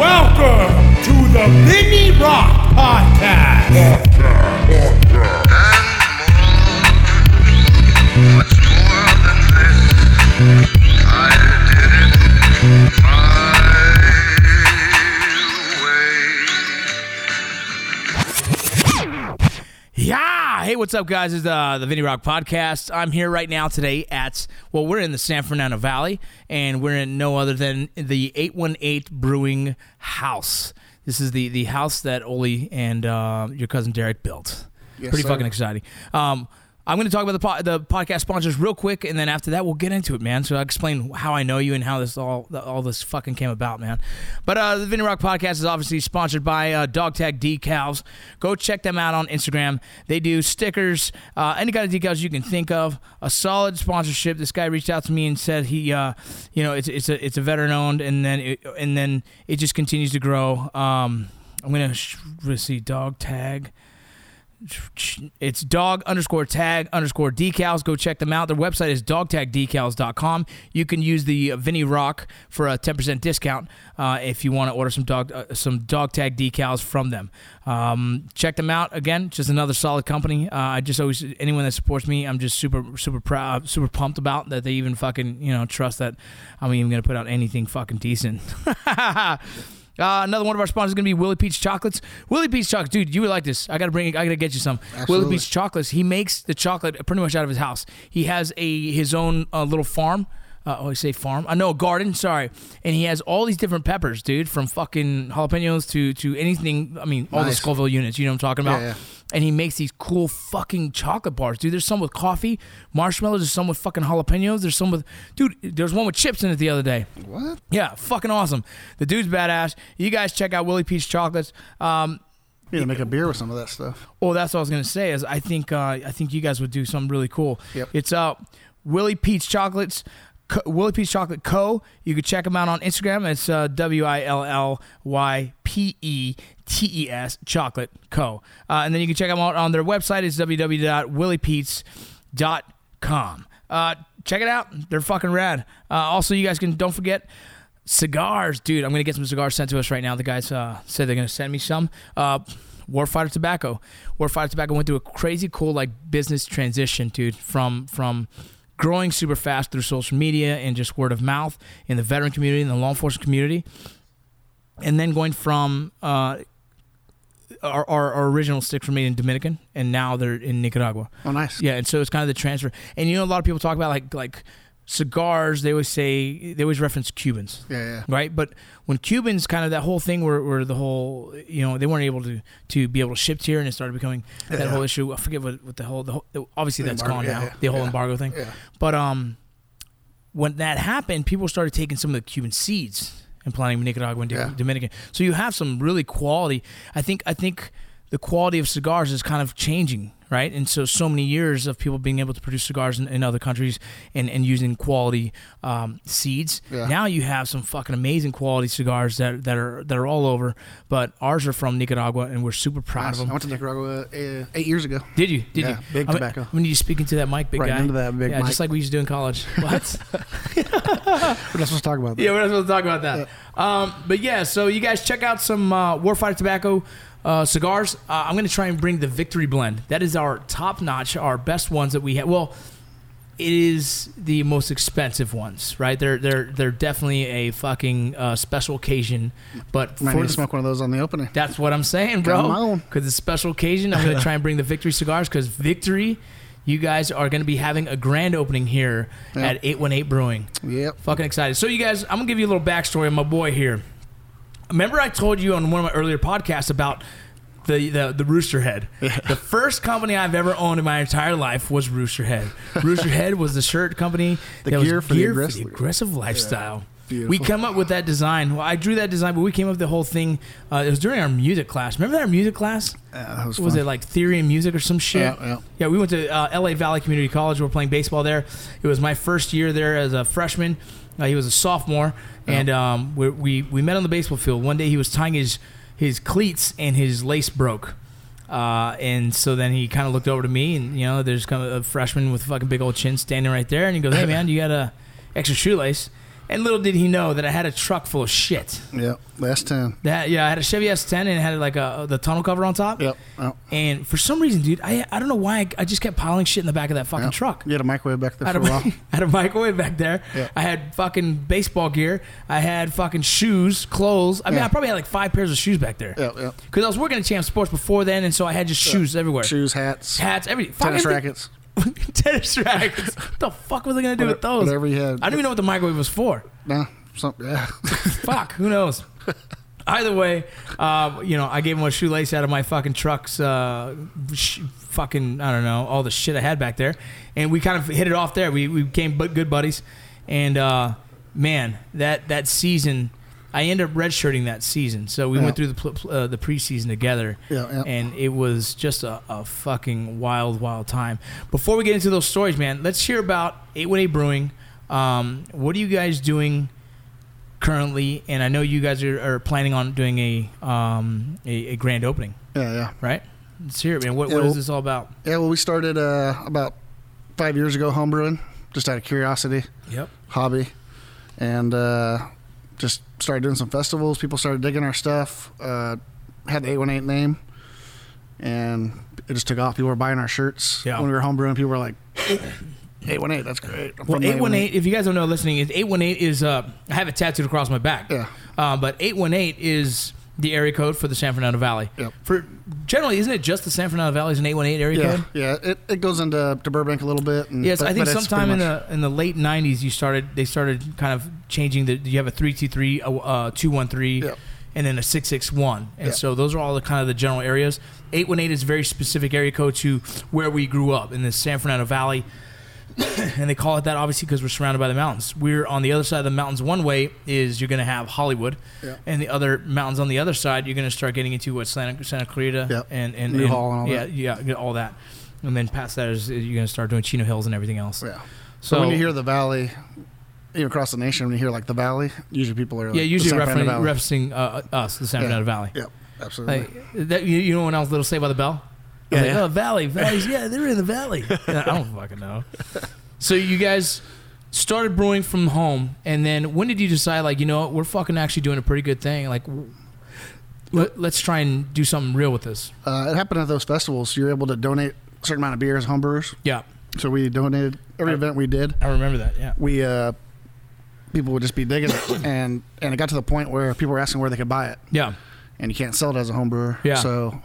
Welcome to the Vinny Rock Podcast. Much what's up, guys? It's uh, the Vinny Rock Podcast. I'm here right now today at, well, we're in the San Fernando Valley, and we're in no other than the 818 Brewing House. This is the, the house that Oli and uh, your cousin Derek built. Pretty sir. fucking exciting. Um, I'm going to talk about the, po- the podcast sponsors real quick, and then after that, we'll get into it, man. So I'll explain how I know you and how this all all this fucking came about, man. But uh, the Vinny Rock Podcast is obviously sponsored by uh, Dog Tag Decals. Go check them out on Instagram. They do stickers, uh, any kind of decals you can think of. A solid sponsorship. This guy reached out to me and said he, uh, you know, it's it's a it's a veteran owned, and then it, and then it just continues to grow. Um, I'm gonna sh- see, Dog Tag. It's dog underscore tag underscore decals. Go check them out. Their website is dogtagdecals.com. You can use the Vinny Rock for a 10% discount uh, if you want to order some dog uh, some dog tag decals from them. Um, check them out again. Just another solid company. Uh, I just always anyone that supports me, I'm just super super proud, super pumped about that they even fucking you know trust that I'm even gonna put out anything fucking decent. Uh, another one of our sponsors is gonna be Willy Pete's Chocolates. Willy Pete's Chocolates, dude, you would like this. I gotta bring, I gotta get you some. Willy Pete's Chocolates. He makes the chocolate pretty much out of his house. He has a his own uh, little farm. Uh, oh, I say farm. I know a garden. Sorry, and he has all these different peppers, dude, from fucking jalapenos to to anything. I mean, all the Scoville units. You know what I'm talking about? Yeah, yeah. And he makes these cool fucking chocolate bars, dude. There's some with coffee, marshmallows. There's some with fucking jalapenos. There's some with, dude. There's one with chips in it the other day. What? Yeah, fucking awesome. The dude's badass. You guys check out Willy Pete's Chocolates. Um, You need to make a beer with some of that stuff. well, that's what I was gonna say. Is I think uh, I think you guys would do something really cool. Yep. It's uh Willy Pete's Chocolates. Willy Pete's Chocolate Co. You can check them out on Instagram. It's uh, W I L L Y P E T E S Chocolate Co. Uh, and then you can check them out on their website. It's www.willypetes.com. Uh, check it out. They're fucking rad. Uh, also, you guys can don't forget cigars, dude. I'm gonna get some cigars sent to us right now. The guys uh, said they're gonna send me some. Uh, Warfighter Tobacco. Warfighter Tobacco went through a crazy cool like business transition, dude, from from growing super fast through social media and just word of mouth in the veteran community and the law enforcement community, and then going from uh, our, our, our original sticks were made in Dominican, and now they're in Nicaragua. Oh, nice. Yeah, and so it's kind of the transfer. And you know, a lot of people talk about like like cigars. They always say they always reference Cubans, Yeah, yeah. right? But when Cubans kind of that whole thing where, where the whole you know they weren't able to to be able to ship here, and it started becoming that Yeah. whole issue. I forget what, what the whole the whole obviously The that's embargo, gone yeah, now. yeah, the whole yeah. embargo thing. Yeah. But um, when that happened, people started taking some of the Cuban seeds and planting Nicaraguan Yeah. Dominican. So you have some really quality. I think I think the quality of cigars is kind of changing, right? And so so many years of people being able to produce cigars in, in other countries and, and using quality um, seeds. Yeah. Now you have some fucking amazing quality cigars that that are that are all over. But ours are from Nicaragua, and we're super proud Nice. of them. I went to Nicaragua uh, eight years ago. Did you? Did Yeah, you? big I mean- tobacco. I mean, you speak into that mic, big Right guy. into that big yeah, just like we used to do in college. What? We're not supposed to talk about that. Yeah, we're not supposed to talk about that. Um, but yeah, so you guys check out some uh, Warfighter Tobacco uh, cigars. Uh, I'm going to try and bring the Victory Blend. That is our top notch, our best ones that we have. Well, it is the most expensive ones, right? They're they're they're definitely a fucking uh, special occasion, but Might for need the- to smoke one of those on the opening. that's what I'm saying, bro. Come on. Because it's a special occasion. I'm going to try and bring the Victory cigars because Victory, you guys are going to be having a grand opening here Yeah. at 818 Brewing. Yep. Fucking excited. So, you guys, I'm gonna give you a little backstory on my boy here. Remember, I told you on one of my earlier podcasts about the the, the Rooster Head. The first company I've ever owned in my entire life was Rooster Head. Rooster Head was the shirt company The that was gear for the aggressive- aggressive lifestyle. We Beautiful. come up with that design. Well, I drew that design, but we came up with the whole thing. Uh, it was during our music class. Remember that music class? Yeah, that was was it like theory and music or some shit? Yeah, yeah. we went to uh, LA Valley Community College. We were playing baseball there. It was my first year there as a freshman. Uh, he was a sophomore, and um, we, we we met on the baseball field. One day he was tying his his cleats and his lace broke. Uh, and so then he kind of looked over to me, and you know, there's kind of a freshman with a fucking big old chin standing right there, and he goes, "Hey man, you got a extra shoelace?" And little did he know that I had a truck full of shit. Yep. Last ten. That yeah, I had a Chevy S10 and it had like a uh, the tunnel cover on top. Yep. Yep. And for some reason, dude, I I don't know why I, I just kept piling shit in the back of that fucking Yep. truck. You had a microwave back there I for had, a a, while. I had a microwave back there. Yeah. I had fucking baseball gear. I had fucking shoes, clothes. I mean, Yeah. I probably had like five pairs of shoes back there. Yep. Yep. Because I was working at Champ Sports before then, and so I had just shoes everywhere. Shoes, hats, Hats, everything. tennis Fucking- rackets, tennis rackets. what the fuck was I gonna do with those? whatever you had. I don't even know what the microwave was for. No. Some. Yeah. Fuck, who knows? Either way, uh, you know, I gave him a shoelace out of my fucking truck's uh, sh- fucking, I don't know, all the shit I had back there. And we kind of hit it off there. We, we became bu- good buddies. And uh, man, that, that season, I ended up redshirting that season. So we Yeah. went through the, pl- pl- uh, the preseason together. Yeah, yeah. And it was just a, a fucking wild, wild time. Before we get into those stories, man, let's hear about 818 Brewing. Um, what are you guys doing currently? And I know you guys are, are planning on doing a, um, a a grand opening, yeah. Yeah. right? Let's hear it, man. What, what is well- this all about? Yeah. Well, we started uh, about five years ago homebrewing, just out of curiosity, Yep. hobby, and uh, just started doing some festivals. People started digging our stuff. Uh, had the eight one eight name, and it just took off. People were buying our shirts Yeah. when we were homebrewing. People were like, eight one eight. That's great. I'm Well, from the eight one eight. If you guys don't know, listening is eight one eight is. Uh, I have it tattooed across my back. Yeah. Uh, but eight one eight is the area code for the San Fernando Valley. Yep. For generally, isn't it just the San Fernando Valley is an eight one eight area Yeah, code? yeah. It, it goes into to Burbank a little bit. And, Yes, but- I think sometime in the in the late '90s, you started. They started kind of changing the. You have a three two three, uh, two one three, Yep. and then a six six one, and Yep. so those are all the kind of the general areas. Eight one eight is a very specific area code to where we grew up in the San Fernando Valley, and they call it that obviously because we're surrounded by the mountains. We're on the other side of the mountains. One way is you're going to have Hollywood, Yeah. and the other mountains on the other side, you're going to start getting into what Santa Santa Clarita Yep. and and Newhall and all yeah, that. yeah, yeah, all that. And then past that is you're going to start doing Chino Hills and everything else. Yeah. So, So when you hear the valley, even across the nation, when you hear like the valley, usually people are like, yeah, usually referencing, referencing uh, us, the San Yeah. Fernando Valley. Yep, absolutely. Like that, you, you know what else little say by the bell? Yeah, Like, yeah. Oh, valley, valleys. Yeah, they're in the valley. Yeah, I don't fucking know. So you guys started brewing from home, and then when did you decide? Like, you know, what, we're fucking actually doing a pretty good thing. Like, let, let's try and do something real with this. uh, it happened at those festivals. You're able to donate a certain amount of beer as homebrewers. Yeah, So we donated every I- event we did. I remember that. Yeah. We uh, people would just be digging it, and and it got to the point where people were asking where they could buy it, Yeah. and you can't sell it as a homebrewer. Yeah. So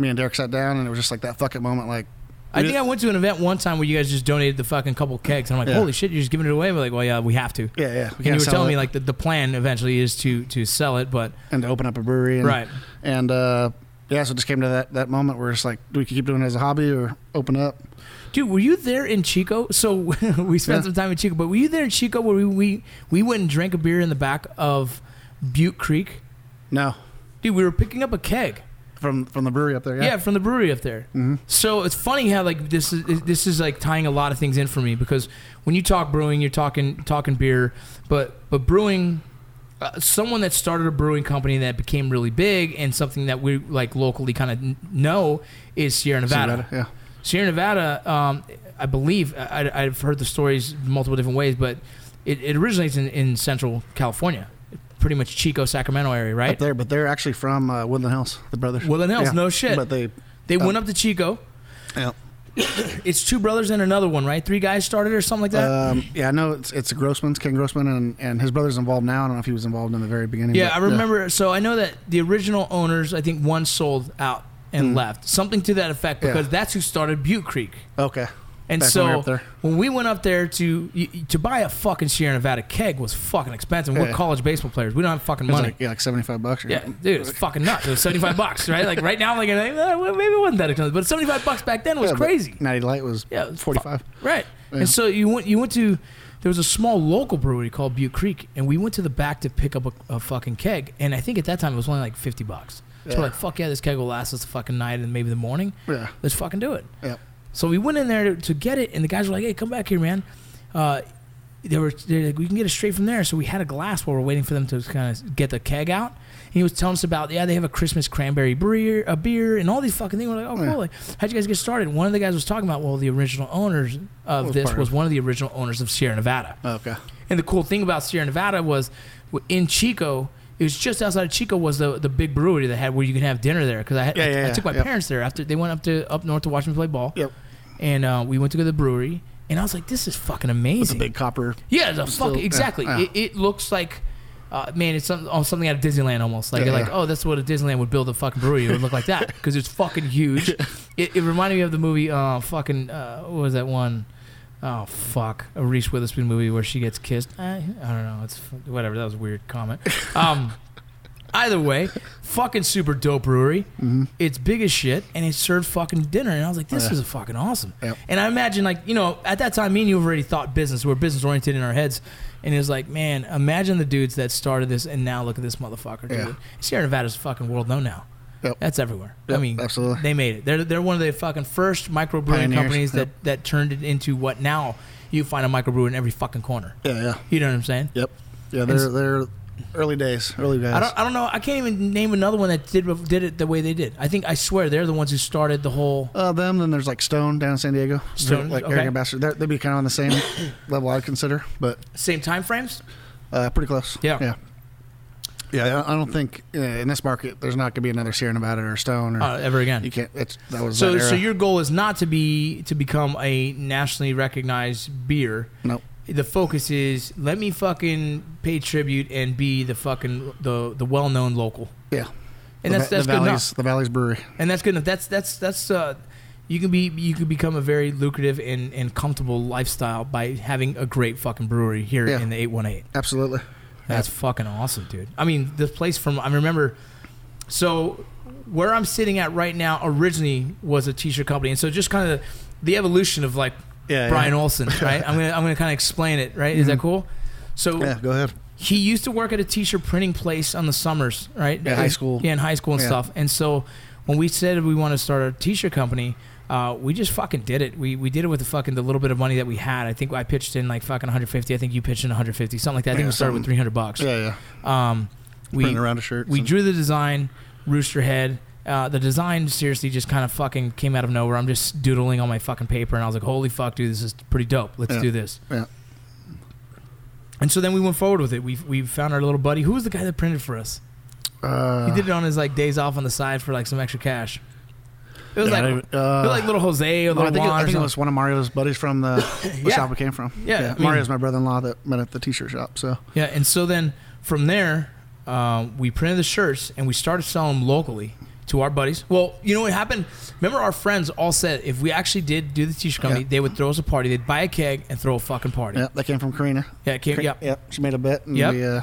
me and Derek sat down, and it was just like that fuck it moment. Like, I think I went to an event one time where you guys just donated the fucking couple kegs, and I'm like, Yeah. holy shit, you're just giving it away. We're like, well, yeah, we have to. yeah, yeah. We And you can't were sell telling it me like the, the plan eventually is to to sell it, but and to open up a brewery. And, right. And uh, yeah, so it just came to that that moment where it's like, do we keep doing it as a hobby or open up? Dude, were you there in Chico? So we spent Yeah. some time in Chico, but were you there in Chico where we, we we went and drank a beer in the back of Butte Creek? No, Dude, we were picking up a keg. From from the brewery up there. Yeah, Yeah. from the brewery up there. Mhm. So it's funny how like this is this is like tying a lot of things in for me because when you talk brewing, you're talking talking beer, but but brewing. Uh, someone that started a brewing company that became really big and something that we like locally kind of know is Sierra Nevada. Yeah. Sierra Nevada, um, I believe, I, I've heard the stories multiple different ways, but it, it originates in, in Central California, pretty much Chico, Sacramento area, Up right? there, but they're actually from uh, Woodland Hills, the brothers. Woodland Hills, Yeah. no shit. But they, They um, went up to Chico. yeah, It's two brothers and another one, right? Three guys started or something like that. um, yeah, I know it's it's Grossman's Ken Grossman, and and his brother's involved now. I don't know if he was involved in the very beginning. yeah, but, I remember. So I know that the original owners, I think one sold out and Mm. left, something to that effect, Yeah. because that's who started Butte Creek. Okay. And Back when we so when we went up there to to buy a fucking Sierra Nevada keg was fucking expensive. We're college baseball players. We don't have fucking It was money. like yeah, like seventy five bucks. Or yeah, dude, it's fucking nuts. It was seventy five bucks, right? Like right now, I'm like, eh, well, maybe it wasn't that expensive, but seventy five bucks back then was Yeah, crazy. Natty Light was Yeah, it was forty five. Right. Yeah. And so you went you went to there was a small local brewery called Butte Creek, and we went to the back to pick up a, a fucking keg, and I think at that time it was only like fifty bucks. So Yeah. we're like, fuck yeah, this keg will last us the fucking night and maybe the morning. Yeah. Let's fucking do it. Yeah. So we went in there to, to get it, and the guys were like, "Hey, come back here, man." Uh, they were like, we can get it straight from there. So we had a glass while we're waiting for them to kind of get the keg out. And he was telling us about yeah, they have a Christmas cranberry beer, a beer, and all these fucking things. We're like, oh, cool. Yeah. Like, how'd you guys get started? One of the guys was talking about well, the original owners of Was this was of- one of the original owners of Sierra Nevada. Okay. And the cool thing about Sierra Nevada was in Chico. It was just outside of Chico was the the big brewery that had where you can have dinner there because I had Yeah, I, yeah, I took my Yep. parents there after they went up to up north to watch me play ball Yep. and uh, we went to go to the brewery and I was like this is fucking amazing It's a big copper. yeah, the fuck yeah, exactly. yeah. It, it looks like, uh, man, it's some, oh, something out of Disneyland almost. Like Yeah, you're like, oh, that's what a Disneyland would build a fucking brewery. It would look like that because it's fucking huge. It, it reminded me of the movie, uh, fucking, uh, what was that one? Oh fuck, a Reese Witherspoon movie where she gets kissed. I, I don't know. It's whatever. That was a weird comment. Um, either way, fucking super dope brewery. Mm-hmm. It's big as shit, and it served fucking dinner. And I was like, this Yeah. is fucking awesome. Yep. And I imagine, like, you know, at that time, me and you already thought business. We are business oriented in our heads. And it was like, man, imagine the dudes that started this, and now look at this motherfucker, dude. Yeah. Sierra Nevada's fucking world known now. Yep. That's everywhere. I mean, absolutely. they made it. They're they're one of the fucking first microbrewing Pioneers, companies that yep. that turned it into what now you find a microbrew in every fucking corner. Yeah, yeah. You know what I'm saying? Yep. Yeah, they're s- they're early days, early guys. I don't, I don't know. I can't even name another one that did did it the way they did. I think I swear they're the ones who started the whole. uh, them. Then there's like Stone down in San Diego. Stone, like okay. Ambassador. They're, they'd be kind of on the same level I'd consider, but Same time frames? uh, pretty close. Yeah. yeah, yeah. I don't think uh, in this market there's not going to be another Sierra Nevada or Stone or Uh, ever again. you can't. It's that was So, that so your goal is not to be to become a nationally recognized beer. nope. The focus is let me fucking pay tribute and be the fucking the the well known local, Yeah, and The that's that's the good Valley's, enough. The Valley's Brewery. And that's good enough. That's that's that's uh, you can be you can become a very lucrative and, and comfortable lifestyle by having a great fucking brewery here Yeah. in the eight one eight. Absolutely. That's fucking awesome, dude. I mean, this place from I remember. So where I'm sitting at right now originally was a t-shirt company, and so just kind of the evolution of like Yeah, Brian yeah. Olson, right? I'm gonna I'm gonna kind of explain it, right? Is that mm-hmm. cool? So Yeah, go ahead. he used to work at a t-shirt printing place on the summers, right? Yeah, high school. Yeah, in high school and Yeah. stuff. And so when we said we want to start a t-shirt company, uh, we just fucking did it. We we did it with the fucking the little bit of money that we had. I think I pitched in like fucking 150. I think you pitched in 150, something like that. I think Yeah, we started with 300 bucks. Yeah, yeah. Um, we Printing around a shirt. we drew the design, Rooster Head. Uh, the design seriously just kind of fucking came out of nowhere. I'm just doodling on my fucking paper, and I was like, "Holy fuck, dude, this is pretty dope. Let's Yeah. do this." Yeah. And so then we went forward with it. We we found our little buddy. Who was the guy that printed for us? Uh, He did it on his like days off on the side for like some extra cash. It was Yeah, like I don't- uh, was like little Jose or little I think, it, Juan I or think it something. was one of Mario's buddies from the, the Yeah. shop we came from. Yeah, I mean- Mario's my brother-in-law that met at the t-shirt shop. So Yeah, and so then from there, um, we printed the shirts and we started selling them locally to our buddies. Well, you know what happened? Remember, our friends all said if we actually did do the t-shirt company, Yeah. they would throw us a party. They'd buy a keg and throw a fucking party. yeah, that came from Karina. Yeah, it came, Kar- yeah. She made a bet, and Yep. we, uh,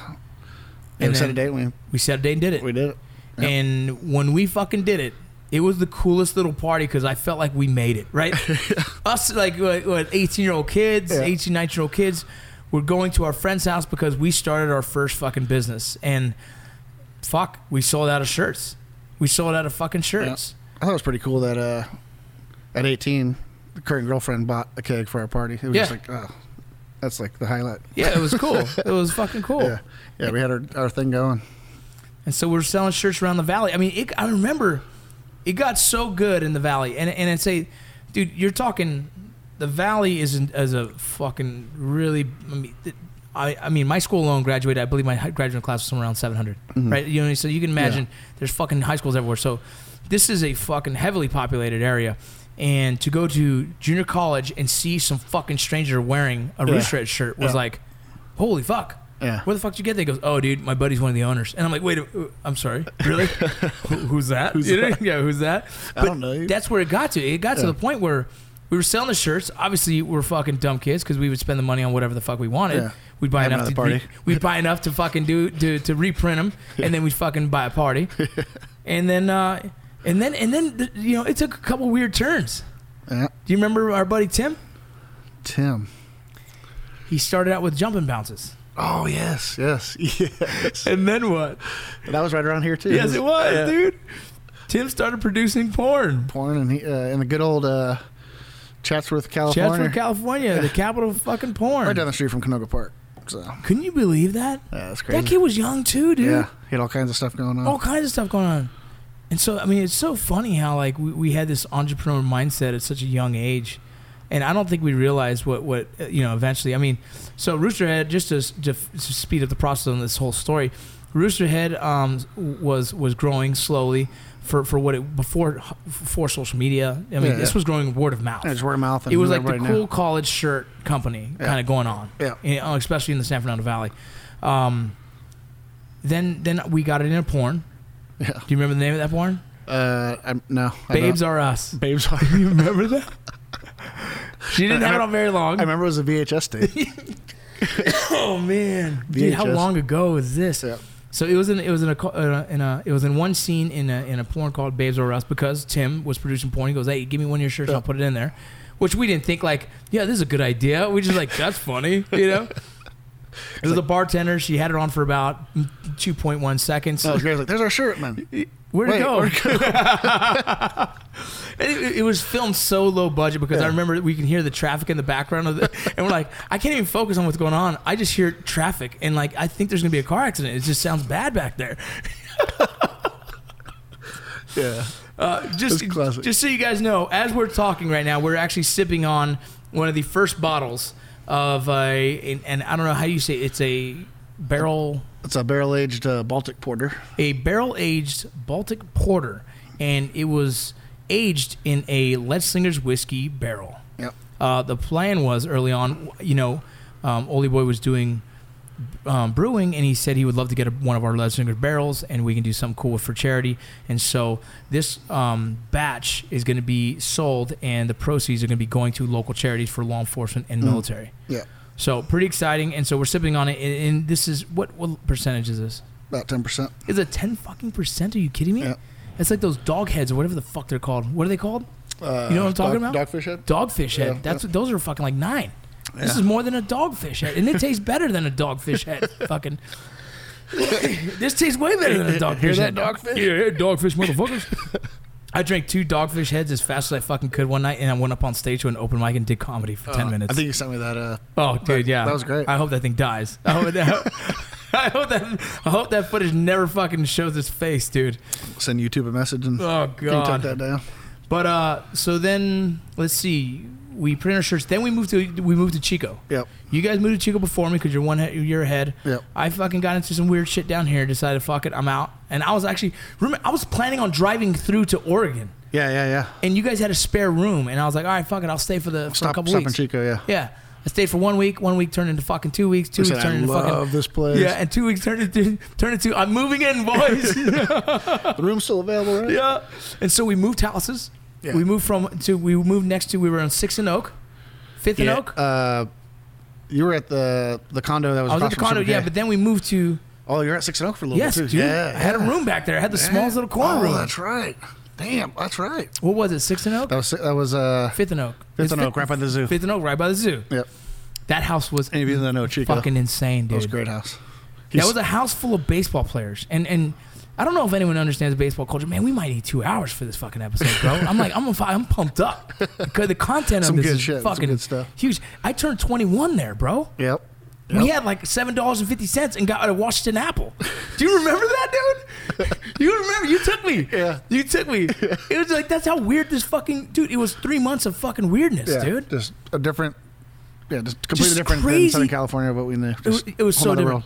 And we set a then- date. And We set a date and did it. we we did it. And when we fucking did it, it was the coolest little party because I felt like we made it, right? Us, like, what, what 18 year old kids, Yeah. 18, 19 year old kids, were going to our friend's house because we started our first fucking business. And fuck, we sold out of shirts. We sold out of fucking shirts. I thought it was pretty cool that uh, at 18, the current girlfriend bought a keg for our party. It was Yeah. just like, oh, that's like the highlight. Yeah, it was cool. it was fucking cool. Yeah, yeah, we had our, our thing going. And so we were selling shirts around the valley. I mean, it, I remember it got so good in the valley. And and I'd say, dude, you're talking the valley is an, as a fucking really. I mean, th- I, I mean, my school alone graduated. I believe my graduating class was somewhere around 700, mm-hmm. right? You know, so you can imagine there's fucking high schools everywhere. So this is a fucking heavily populated area. And to go to junior college and see some fucking stranger wearing a Yeah. Rooster Head shirt was Yeah. like, holy fuck. Yeah. Where the fuck did you get that? He goes, oh, dude, my buddy's one of the owners. And I'm like, wait, a, I'm sorry, really? Who, who's that? Who's You know? that? Yeah, who's that? I don't know. That's where it got to. It got to the point where we were selling the shirts. Obviously, we're fucking dumb kids because we would spend the money on whatever the fuck we wanted. Yeah. We'd buy Have enough to party. we'd buy enough to fucking do to, to reprint them, and then we'd fucking buy a party, and then uh, and then and then you know it took a couple weird turns. Yeah. Do you remember our buddy Tim? Tim. He started out with jumping bounces, Oh yes, yes, yes. and then what? that was right around here too. Yes, it was, Yeah. dude. Tim started producing porn. Porn and he, uh, in the good old uh, Chatsworth, California, Chatsworth, California, the capital of fucking porn. right down the street from Canoga Park. So Couldn't you believe that? yeah, that's crazy. That kid was young too, dude. yeah, he had all kinds of stuff going on. All kinds of stuff going on. And so, I mean, it's so funny how like we, we had this entrepreneur mindset at such a young age. And I don't think we realized what what uh, you know eventually. I mean, so Roosterhead just to, to, to speed up the process on this whole story, Roosterhead um, was was growing slowly. For, for what it before before social media, I mean, Yeah, this yeah. was growing word of mouth. Yeah, just word of mouth. It was like the cool college shirt company kind of going on. Yeah. Especially in the San Fernando Valley. Um, then then we got it in a porn. Yeah. Do you remember the name of that porn? Uh, I'm, no. Babes. Are Us. Babes are. You remember that? She didn't have it on very long. I remember it was a VHS tape. oh man, dude, how VHS. long ago was this? Yeah. So it was in it was in a, uh, in a it was in one scene in a in a porn called Babes Are Us because Tim was producing porn. He goes, "Hey, give me one of your shirts, I'll put it in there," which we didn't think like, yeah, this is a good idea. We just like that's funny, you know. It was a bartender. She had it on for about two point one seconds. So I was great. Like, there's our shirt, man. Where'd it go? where'd it And it, it was filmed so low budget because I remember we can hear the traffic in the background of the, and we're like, I can't even focus on what's going on. I just hear traffic, and like I think there's gonna be a car accident. It just sounds bad back there. Yeah. Uh, just, classic. just so you guys know, as we're talking right now, we're actually sipping on one of the first bottles of a, and, and I don't know how you say it, it's a barrel, It's a barrel aged uh, Baltic porter. a barrel aged Baltic porter, and it was aged in a Leadslinger's whiskey barrel. Yep. Uh, the plan was early on, you know, um, Oli Boy was doing um, brewing, and he said he would love to get a, one of our Ledslinger barrels, and we can do something cool for charity. And so this um, batch is going to be sold, and the proceeds are going to be going to local charities for law enforcement and military. Yeah. So pretty exciting, and so we're sipping on it. And, and this is what what percentage is this? About 10%. Is it ten fucking percent? Are you kidding me? Yeah. It's like those dog heads or whatever the fuck they're called. What are they called? Uh, You know what I'm talking dog- about? Dogfish head? Dogfish head. Yeah, That's those are fucking like nine. This is more than a dogfish head, and it tastes better than a dogfish head. fucking. this tastes way better than a dogfish Hear that, head. dogfish? Yeah, yeah, dogfish motherfuckers. I drank two dogfish heads as fast as I fucking could one night, and I went up on stage to an open mic and did comedy for ten Uh, minutes. I think you sent me that. Uh, oh, dude, yeah, that was great. I hope that thing dies. I hope that. I hope that I hope that footage never fucking shows his face, dude. send YouTube a message and Oh can you take god. that down. But uh, so then let's see. We print our shirts. Then we moved to we moved to Chico. Yep. You guys moved to Chico before me because you're one he- year ahead. Yep. I fucking got into some weird shit down here. Decided fuck it, I'm out. And I was actually remember I was planning on driving through to Oregon, Yeah, yeah, yeah. and you guys had a spare room, and I was like, all right, fuck it, I'll stay for the for a Stop, couple stop in weeks. Chico, yeah. Yeah. I stayed for one week. One week turned into fucking two weeks. Two I weeks said, turned I into love fucking this place. yeah, and two weeks turned into turned into I'm moving in, boys. The room's still available, right? Yeah. And so we moved houses. Yeah. We moved from to we moved next to we were on Sixth and Oak, Fifth and Oak. Uh, you were at the the condo that was. I was at the condo, yeah, but then we moved to oh, you're at Six and Oak for a little yes, bit too. dude. Yeah, I had a room back there. I had the smallest little corner oh, room. that's right. Damn, that's right. What was it? Sixth and Oak, That was that was uh Fifth and Oak, Fifth It's and Oak, right by the zoo. Fifth and Oak, right by the zoo. Yep. That house was Any of you that know Chico, fucking insane, dude. that was a great house. That He's- was a house full of baseball players, and and. I don't know if anyone understands baseball culture. Man, we might need two hours for this fucking episode, bro. I'm like, I'm. I'm pumped up because the content of Some this good is shit, some fucking good stuff. huge. I turned 21 there, bro. Yep. We Yep. had like seven dollars and fifty cents and got a Washington apple. Do you remember that, dude? You remember? You took me. Yeah. You took me. It was like that's how weird this fucking dude. It was three months of fucking weirdness, Yeah, dude. Just a different. Yeah, just completely Just different than crazy. Southern California, but we knew. It was, Just it was whole so different. world.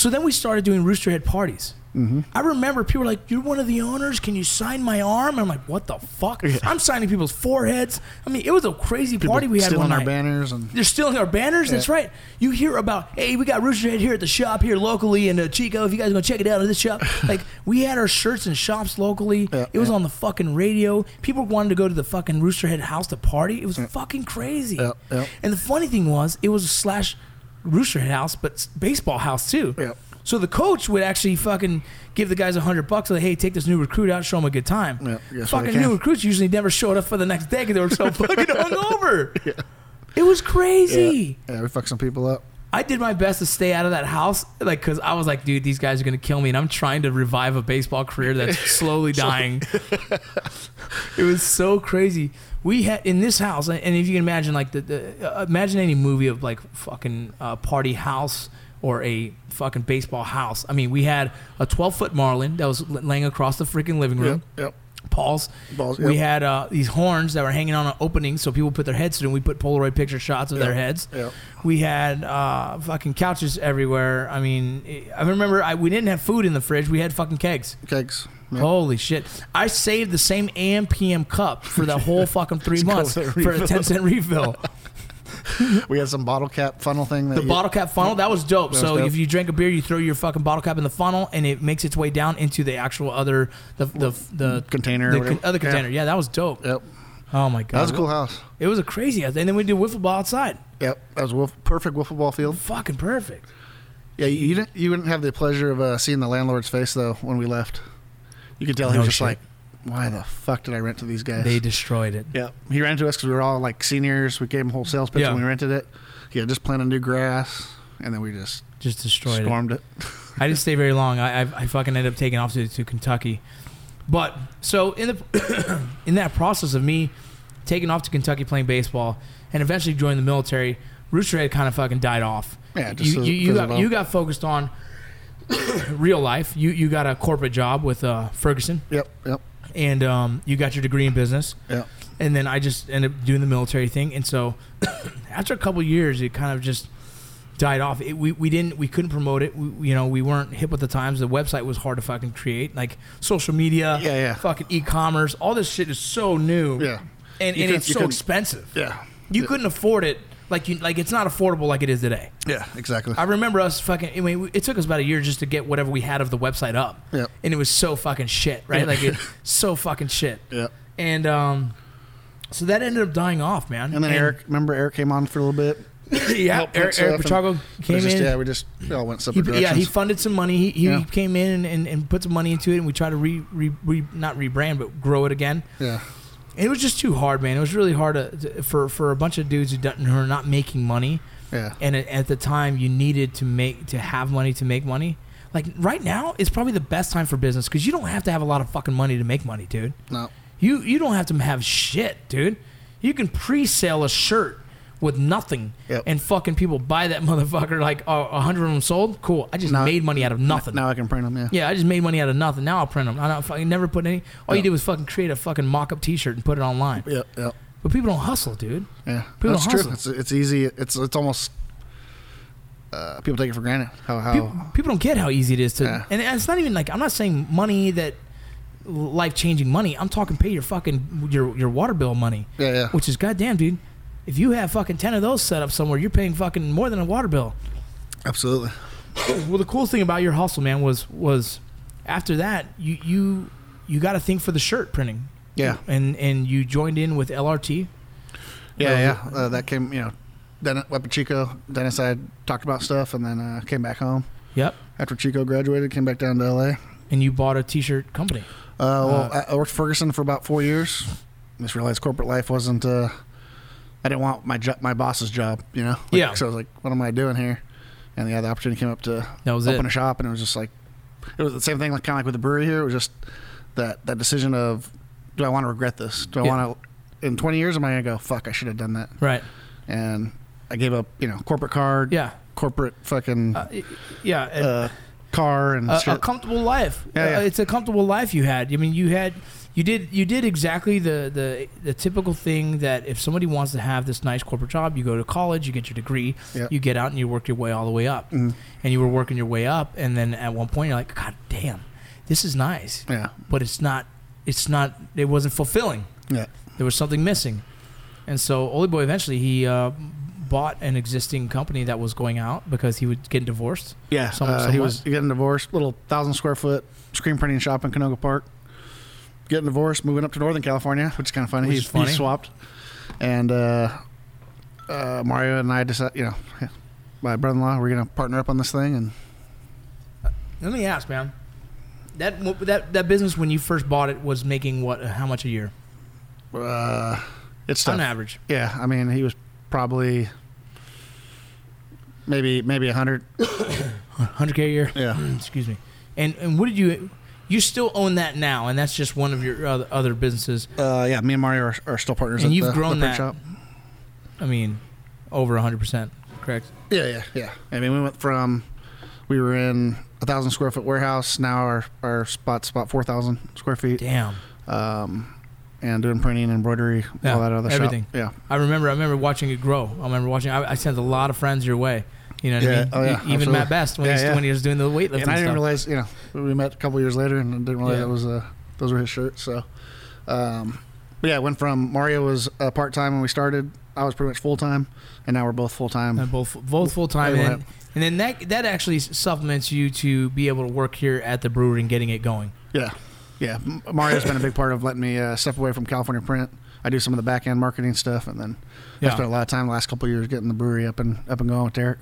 So then we started doing Roosterhead parties. Mm-hmm. I remember people were like, "You're one of the owners. Can you sign my arm?" I'm like, "What the fuck?" Yeah. I'm signing people's foreheads. I mean, it was a crazy party we had stealing one our night. banners and They're stealing our banners. That's right. You hear about, hey, we got Roosterhead here at the shop here locally in uh, Chico. If you guys want to check it out at this shop, like we had our shirts in shops locally. Yeah, it was yeah. on the fucking radio. People wanted to go to the fucking Roosterhead house to party. It was fucking crazy. Yeah, yeah. And the funny thing was, it was a slash Roosterhead house, but baseball house too. Yeah. So the coach would actually fucking give the guys a hundred bucks, like, "Hey, take this new recruit out, show him a good time." Yeah, yes, fucking new recruits usually never showed up for the next day because they were so fucking hungover. It was crazy. yeah, we fucked some people up. I did my best to stay out of that house, like, because I was like, dude, these guys are gonna kill me, and I'm trying to revive a baseball career that's slowly dying. it was so crazy. We had in this house, and if you can imagine, like, the, the uh, imagine any movie of like fucking uh, party house or a fucking baseball house. I mean, we had a 12 foot marlin that was laying across the freaking living room. Yep. Yep. Paul's. Balls, We had uh, these horns that were hanging on an opening, so people put their heads through. and We put Polaroid picture shots of their heads. Yep. We had uh, fucking couches everywhere. I mean, I remember I, we didn't have food in the fridge. We had fucking kegs. Kegs. Yep. Holy shit! I saved the same AM PM cup for the whole fucking three months for a a ten cent refill. We had some bottle cap funnel thing. That The you- bottle cap funnel that was dope. That was so dope. if you drink a beer, you throw your fucking bottle cap in the funnel, and it makes its way down into the actual other the the the Container or the con- other container. Yeah. that was dope. Yep. Oh my god, That was a cool house. It was a crazy, house. and then we did wiffle ball outside. Yep. That was wiff- perfect wiffle ball field. Fucking perfect. Yeah, you, didn't you wouldn't have the pleasure of uh, seeing the landlord's face though when we left. You could tell he No was just like, "Why the fuck did I rent to these guys?" They destroyed it. yeah, he ran to us because we were all like seniors. We gave him a whole sales pitch Yeah. when we rented it. Had just planted new grass, and then we just Just destroyed it. stormed it. I didn't stay very long. I, I, I fucking ended up taking off to, to Kentucky. But so in the in that process of me taking off to Kentucky playing baseball and eventually joining the military, Rooster Head kind of fucking died off. Yeah, just you, you, you got you got focused on real life. You you got a corporate job with uh, Ferguson, Yep, yep, and um, you got your degree in business. yep. and then I just ended up doing the military thing. And so after a couple years, it kind of just died off. It, we, we didn't we couldn't promote it. We, you know we weren't hip with the times. The website was hard to fucking create. Like social media, Yeah, yeah. fucking e-commerce. All this shit is so new. Yeah. and, You and it's so expensive. Yeah, You Yeah. couldn't afford it. Like you like it's not affordable like it is today. yeah, exactly. I remember us fucking. I mean, it took us about a year just to get whatever we had of the website up. Yep. And it was so fucking shit, right? Like it, so fucking shit. Yep. And um, so that ended up dying off, man. And then Eric, remember Eric came on for a little bit. yeah, Eric, Eric and came just- in. Yeah, we just we all went He, separate directions. yeah, he funded some money. He, he Yeah. came in and, and, and put some money into it, and we tried to re, re, re not rebrand, but grow it again. yeah, And it was just too hard, man. It was really hard to, for for a bunch of dudes who, don't, who are not making money. yeah, And at, at the time, you needed to make to have money to make money. Like right now is probably the best time for business because you don't have to have a lot of fucking money to make money, dude. no, You you don't have to have shit, dude. You can pre-sale a shirt with nothing, Yep. and fucking people buy that motherfucker. Like oh, a hundred of them sold. Cool. I just Now- made money out of nothing. Now I can print them. Yeah, Yeah, I just made money out of nothing. Now I'll print them. I don't fucking never put any. All you Yep. did was fucking create a fucking mock-up T-shirt and put it online. yep, yep. But people don't hustle, dude. Yeah, People that's don't true. hustle. It's it's easy. It's it's almost uh, people take it for granted how how People, people don't get how easy it is to. Yeah. And it's not even like I'm not saying money that life-changing money. I'm talking pay your fucking your your water bill money. yeah yeah Which is goddamn, dude. If you have fucking ten of those set up somewhere, you're paying fucking more than a water bill. absolutely Well, the coolest thing about your hustle, man, was was after that you you you got to think for the shirt printing. yeah And and you joined in with LRT. yeah yeah uh, that came you know then Weapon Chico Dennis I talked about stuff and then uh, came back home Yep. after Chico graduated came back down to L.A. And you bought a T-shirt company. Uh, well, I- I worked for Ferguson for about four years. Just realized corporate life wasn't. Uh, I didn't want my jo- my boss's job, you know. Like, Yeah. So I was like, "What am I doing here?" And yeah, the opportunity came up to open it. a shop, and it was just like, it was the same thing, like kind of like with the brewery here. It was just that that decision of, do I want to regret this? Do I Yeah. want to? In 20 years, am I gonna go? Fuck, I should have done that. Right. And I gave up, you know, corporate card, Yeah. corporate fucking Uh, yeah. uh, car and a, a comfortable life. Yeah, yeah. Uh, it's a comfortable life you had. I mean, you had, you did, you did exactly the, the the typical thing that if somebody wants to have this nice corporate job, you go to college, you get your degree, Yeah. you get out and you work your way all the way up, Mhm. and you were working your way up, and then at one point you're like, God damn, this is nice, yeah, but it's not, it's not, it wasn't fulfilling. yeah, There was something missing, and so Oli Boy eventually he. Uh, Bought an existing company that was going out because he was getting divorced. Yeah, Some- uh, he was getting divorced. Little thousand square foot screen printing shop in Canoga Park. Getting divorced, moving up to Northern California, which is kind of funny. He's, funny. he swapped, and uh, uh, Mario and I decided, you know, my brother-in-law, we're gonna partner up on this thing, and Let me ask, man. That that that business when you first bought it was making what? How much a year uh, it's on average? Yeah, I mean, he was probably maybe maybe a hundred. Hundred k a year. Yeah, Excuse me. And and what did you? You still own that now, and that's just one of your other, other businesses. uh, yeah. Me and Mario are, are still partners. And you've the, grown the that. shop. I mean, over hundred percent. Correct. Yeah, yeah, yeah. I mean, we went from we were in a thousand square foot warehouse. Now our our spot's about four thousand square feet. Damn. um, and doing printing, embroidery, Yeah, all that other everything. Yeah, I remember. I remember watching it grow. I remember watching. I, I sent a lot of friends your way. You know what Yeah. I mean? Oh, yeah, Even absolutely. Matt Best when, Yeah, he's, yeah. when he was doing the weightlifting. And I didn't realize, you know, we met a couple years later and didn't realize it was uh, those were his shirts. So, um, but yeah, I went from Mario was uh, part time when we started. I was pretty much full time, and now we're both full time. And both both full time, and, and then that that actually supplements you to be able to work here at the brewery and getting it going. Yeah, yeah. Mario's been a big part of letting me uh, step away from California print. I do some of the back end marketing stuff, and then Yeah. I spent a lot of time the last couple of years getting the brewery up and up and going with Derek.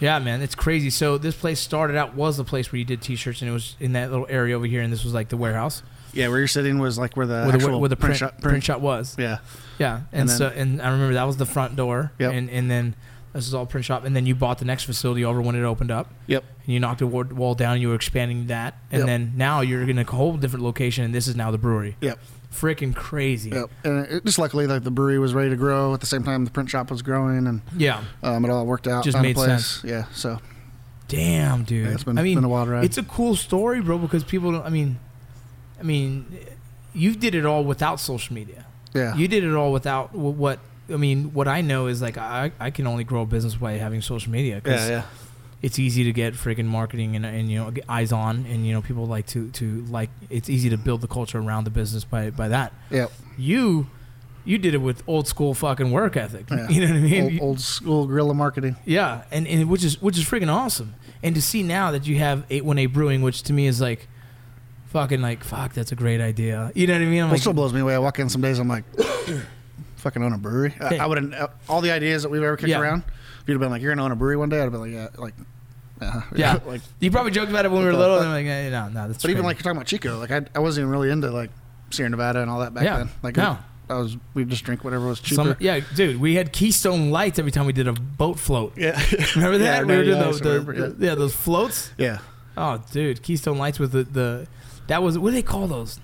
Yeah, man, it's crazy. So this place started out was the place where you did T-shirts, and it was in that little area over here, and this was like the warehouse Yeah, where you're sitting was like where the where the, where the print, shop, print shop was. Yeah, Yeah, and, And then- so and I remember that was the front door. Yep. And and then this is all print shop, and then you bought the next facility over when it opened up, yep, and you knocked the wall down. and You were expanding that, and Yep. then now you're in a whole different location, and this is now the brewery. yep, Freaking crazy. yep. And it, just luckily, like the brewery was ready to grow at the same time the print shop was growing, and Yeah. um, it all worked out. Just found a made place. sense. Yeah, so Damn, dude. yeah, it's been, I mean, been a wild ride. it's a cool story, bro, because people. Don't, I mean, I mean, you did it all without social media. yeah, You did it all without what. I mean, what I know is like I, I can only grow a business by having social media. 'cause yeah, yeah. It's easy to get freaking marketing and, and you know eyes on and you know people like to to like it's easy to build the culture around the business by by that Yep. you you did it with old school fucking work ethic Yeah. you know what i mean Old, old school guerrilla marketing. yeah and, and which is which is freaking awesome and to see now that you have 818 brewing which to me is like fucking like fuck that's a great idea you know what i mean i'm it like still blows me away. I walk in some days, I'm like, fucking own a brewery. I. I wouldn't. Uh, all the ideas that we've ever kicked Yeah. around, if you'd have been like, you're gonna own a brewery one day, I'd have been like, yeah, like, uh, Yeah. like. you probably joked about it when we were the little fuck? and I'm like eh, no no that's But even like you're talking about Chico, like I, I wasn't even really into like Sierra Nevada and all that back Yeah. then. Like No. I was, we just drink whatever was cheaper. Some, yeah, dude, we had Keystone Lights every time we did a boat float. yeah, Remember that? Yeah, we were doing yeah, I the, remember, yeah. the- yeah, those floats. yeah. Oh, dude, Keystone Lights with the, the that was what do they call those?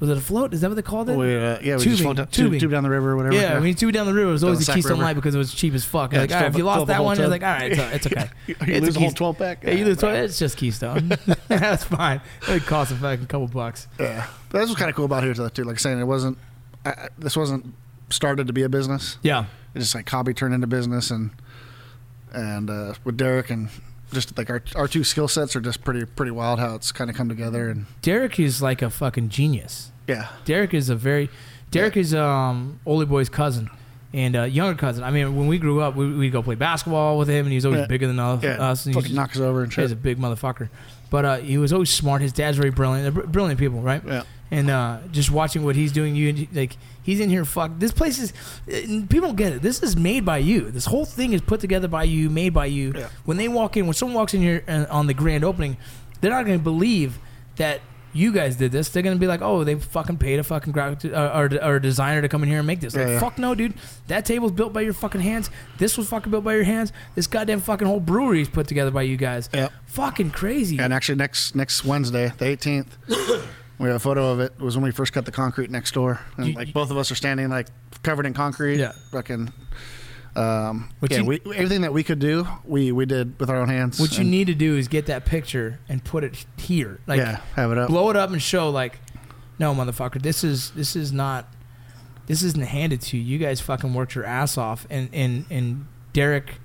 Was it a float? Is that what they called it? We, uh, yeah, we Tubing, just float down, tubing. tube, tube down the river or whatever. yeah, when you tube down the river, it was always the the Keystone River. Light because it was cheap as fuck. Yeah, like, all right, if you lost that one, you're like, all right, it's, it's okay. you It's a lose the whole 12 pack. Yeah, you lose 12, it's just Keystone. That's fine. It costs a fucking couple bucks. Yeah, but that's what's kind of cool about here too. Like saying it wasn't, I- this wasn't started to be a business. Yeah. It's just like hobby turned into business, and and uh, with Derek and just like our our two skill sets are just pretty pretty wild how it's kind of come together and Derek is like a fucking genius. yeah Derek is a very Derek is um Oli Boy's cousin and uh, younger cousin. I mean, when we grew up, we we'd go play basketball with him, and he was always Yeah. bigger than us. yeah us and he fucking was- knock us over and He's a big motherfucker, but uh, he was always smart. His dad's very brilliant. They're br- brilliant people, right? Yeah, And uh, just watching what he's doing, you like he's in here. Fuck, this place is. uh, People don't get it. This is made by you. This whole thing is put together by you, made by you. Yeah. When they walk in, when someone walks in here uh, on the grand opening, they're not going to believe that you guys did this. They're going to be like, oh, they fucking paid a fucking graphic uh, or, or a designer to come in here and make this. Like, Yeah, yeah. fuck no, dude. That table's built by your fucking hands. This was fucking built by your hands. This goddamn fucking whole brewery is put together by you guys. yeah. Fucking crazy. And actually, next next Wednesday, the 18th, we have a photo of it. It was when we first cut the concrete next door, and You- like both of us are standing like covered in concrete. Yeah. fucking. Um, What yeah, you- we, everything that we could do, we we did with our own hands. What you need to do is get that picture and put it here. Like, yeah, have it up. blow it up and show like, no, motherfucker, this is this is not, this isn't handed to you. You guys fucking worked your ass off, and and and Derek,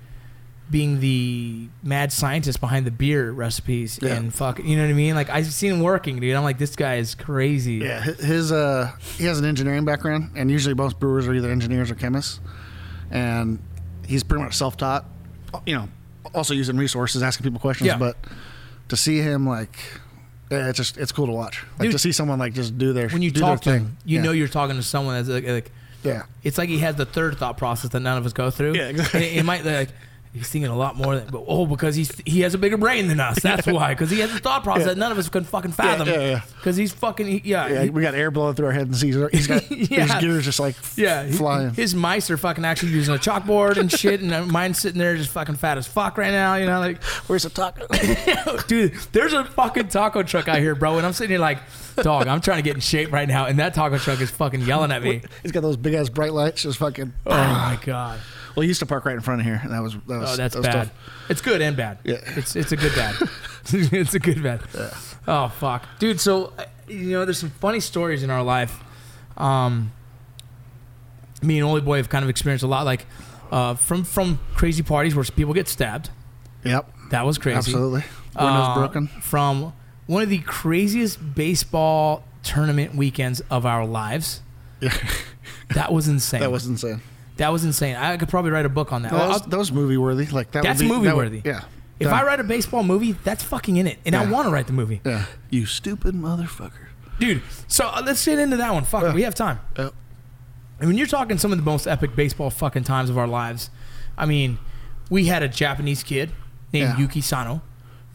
being the mad scientist behind the beer recipes Yeah. and fuck, you know what I mean? Like I've seen him working, dude. I'm like, this guy is crazy. Yeah, his uh, he has an engineering background, and usually most brewers are either engineers or chemists, and he's pretty much self-taught. You know, also using resources, asking people questions. Yeah. But to see him like, it's just it's cool to watch. Like Dude, to see someone like just do their When you talk to him, you yeah. know you're talking to someone that's like, like yeah. it's like he has the third thought process that none of us go through. Yeah, exactly. It, it might like he's thinking a lot more than, but oh, because he's he has a bigger brain than us. That's why. Because he has a thought process Yeah. that none of us can fucking fathom. yeah, yeah. Because he's fucking he- yeah. Yeah, he- we got air blowing through our head, and he's he's got Yeah. his gears just like yeah, he- flying. His mice are fucking actually using a chalkboard and shit, and uh, mine's sitting there just fucking fat as fuck right now. You know, like, Where's the taco? dude, there's a fucking taco truck out here, bro, and I'm sitting here like, dog, I'm trying to get in shape right now, and that taco truck is fucking yelling at me. he's got those big ass bright lights, just fucking. Oh my god. Well, he used to park right in front of here, and that was that was Oh, that's that was bad. tough. It's good and bad. Yeah. It's it's a good bad. it's a good bad. Oh fuck, dude. So uh, you know, there's some funny stories in our life. Um, me and Oli Boy have kind of experienced a lot, like uh, from from crazy parties where people get stabbed. Yep. That was crazy. Absolutely. Windows Uh, broken. From one of the craziest baseball tournament weekends of our lives. Yeah. That was insane. That was insane. That was insane. I could probably write a book on that. That I'll- was, that was movie worthy. Like that. That's would be, movie that would- worthy. Yeah. if. I write a baseball movie, that's fucking in it, and I Yeah. want to write the movie, Yeah. You stupid motherfucker. dude. So uh, let's get into that one. Fuck, we have time. Yep. And when you're talking some of the most epic baseball fucking times of our lives, I mean, we had a Japanese kid named Yeah. Yuki Sano.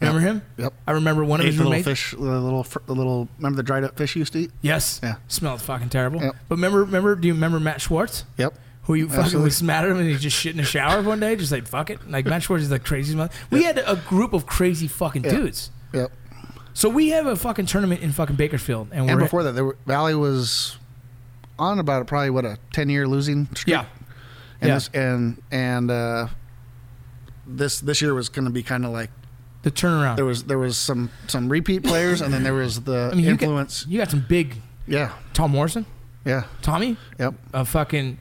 Remember him? Yep. I remember one of Ate his the little roommates. fish, the little, fr- the little. Remember the dried up fish you used to eat? Yes. Yeah. Smelled fucking terrible. Yep. But remember, remember, do you remember Matt Schwartz? Yep. Who you fucking Absolutely. was mad at him and he just shit in the shower one day, just like fuck it. Like Matt Schwartz is the craziest mother. We had a group of crazy fucking Yeah. dudes. Yep. So we have a fucking tournament in fucking Bakersfield, and, And we're before that, there were, Valley was on about probably what a ten year losing streak. yeah, And yeah. this, and and uh, this this year was going to be kind of like the turnaround. there was there was some some repeat players, and then there was the you got, influence. you got some big yeah. Tom Morrison, Yeah. Tommy, Yep. a fucking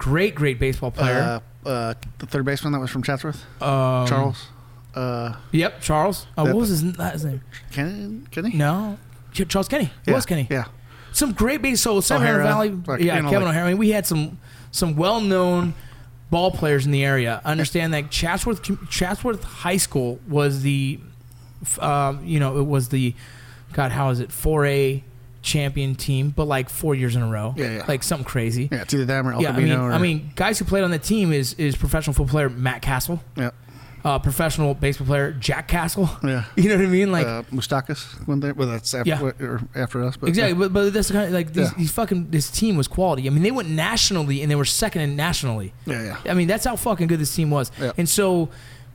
great, great baseball player. Uh, uh, the third baseman that was from Chatsworth, um, Charles. Uh, Yep, Charles. Uh, Yep. what was his last name? Kenny. Kenny. No, Ch- Charles Kenny. It was Kenny. Yeah. Some great base. So San O'Hara, Valley. like, yeah, you know, Kevin like- O'Hara. I mean, we had some some well known ball players in the area. Understand that Chatsworth Chatsworth High School was the, um, you know, it was the, God, how is it? Four A champion team, but like four years in a row. Yeah, yeah. Like something crazy. Yeah. It's either them or El Yeah, I mean, or I mean, guys who played on the team is is professional football player Matt Cassel, yeah. uh, professional baseball player Jack Cassel. Yeah. You know what I mean? Like uh, Moustakas went there. Well, that's after, Yeah. or after us. But exactly, but, but that's the kind of like these, Yeah. these fucking this team was quality. I mean, they went nationally and they were second in nationally. Yeah. Yeah. I mean, that's how fucking good this team was. Yeah. And so,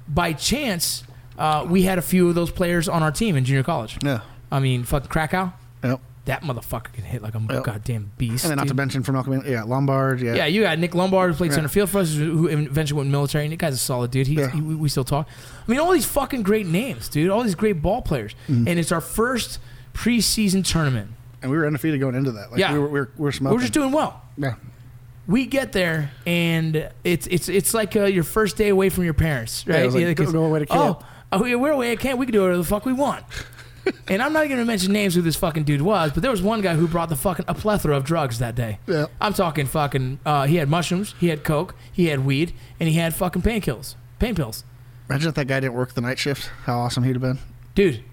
by chance, uh, we had a few of those players on our team in junior college. Yeah. I mean, fucking Krakow, Yep. That motherfucker can hit like a Yep. goddamn beast. And then not to dude. mention from Camino, yeah, Lombard. Yeah. Yeah, you got Nick Lombard who played Yeah. center field for us, who eventually went military. And that guy's a solid dude. He, Yeah. he- we still talk. I mean, all these fucking great names, dude. All these great ball players. Mm-hmm. And it's our first preseason tournament. And we were undefeated going into that. Like, Yeah. We were, we were, we were smoking. We're just doing well. Yeah. We get there and it's it's it's like uh, your first day away from your parents, right? it was like, Yeah, go- go away to camp. Oh, oh, yeah, we're away at camp. We can do whatever the fuck we want. and I'm not even going to mention names who this fucking dude was, but there was one guy who brought the fucking a plethora of drugs that day. Yeah. I'm talking fucking. Uh, he had mushrooms, he had coke, he had weed, and he had fucking painkillers, pain pills. Imagine if that guy didn't work the night shift. How awesome he'd have been. Dude,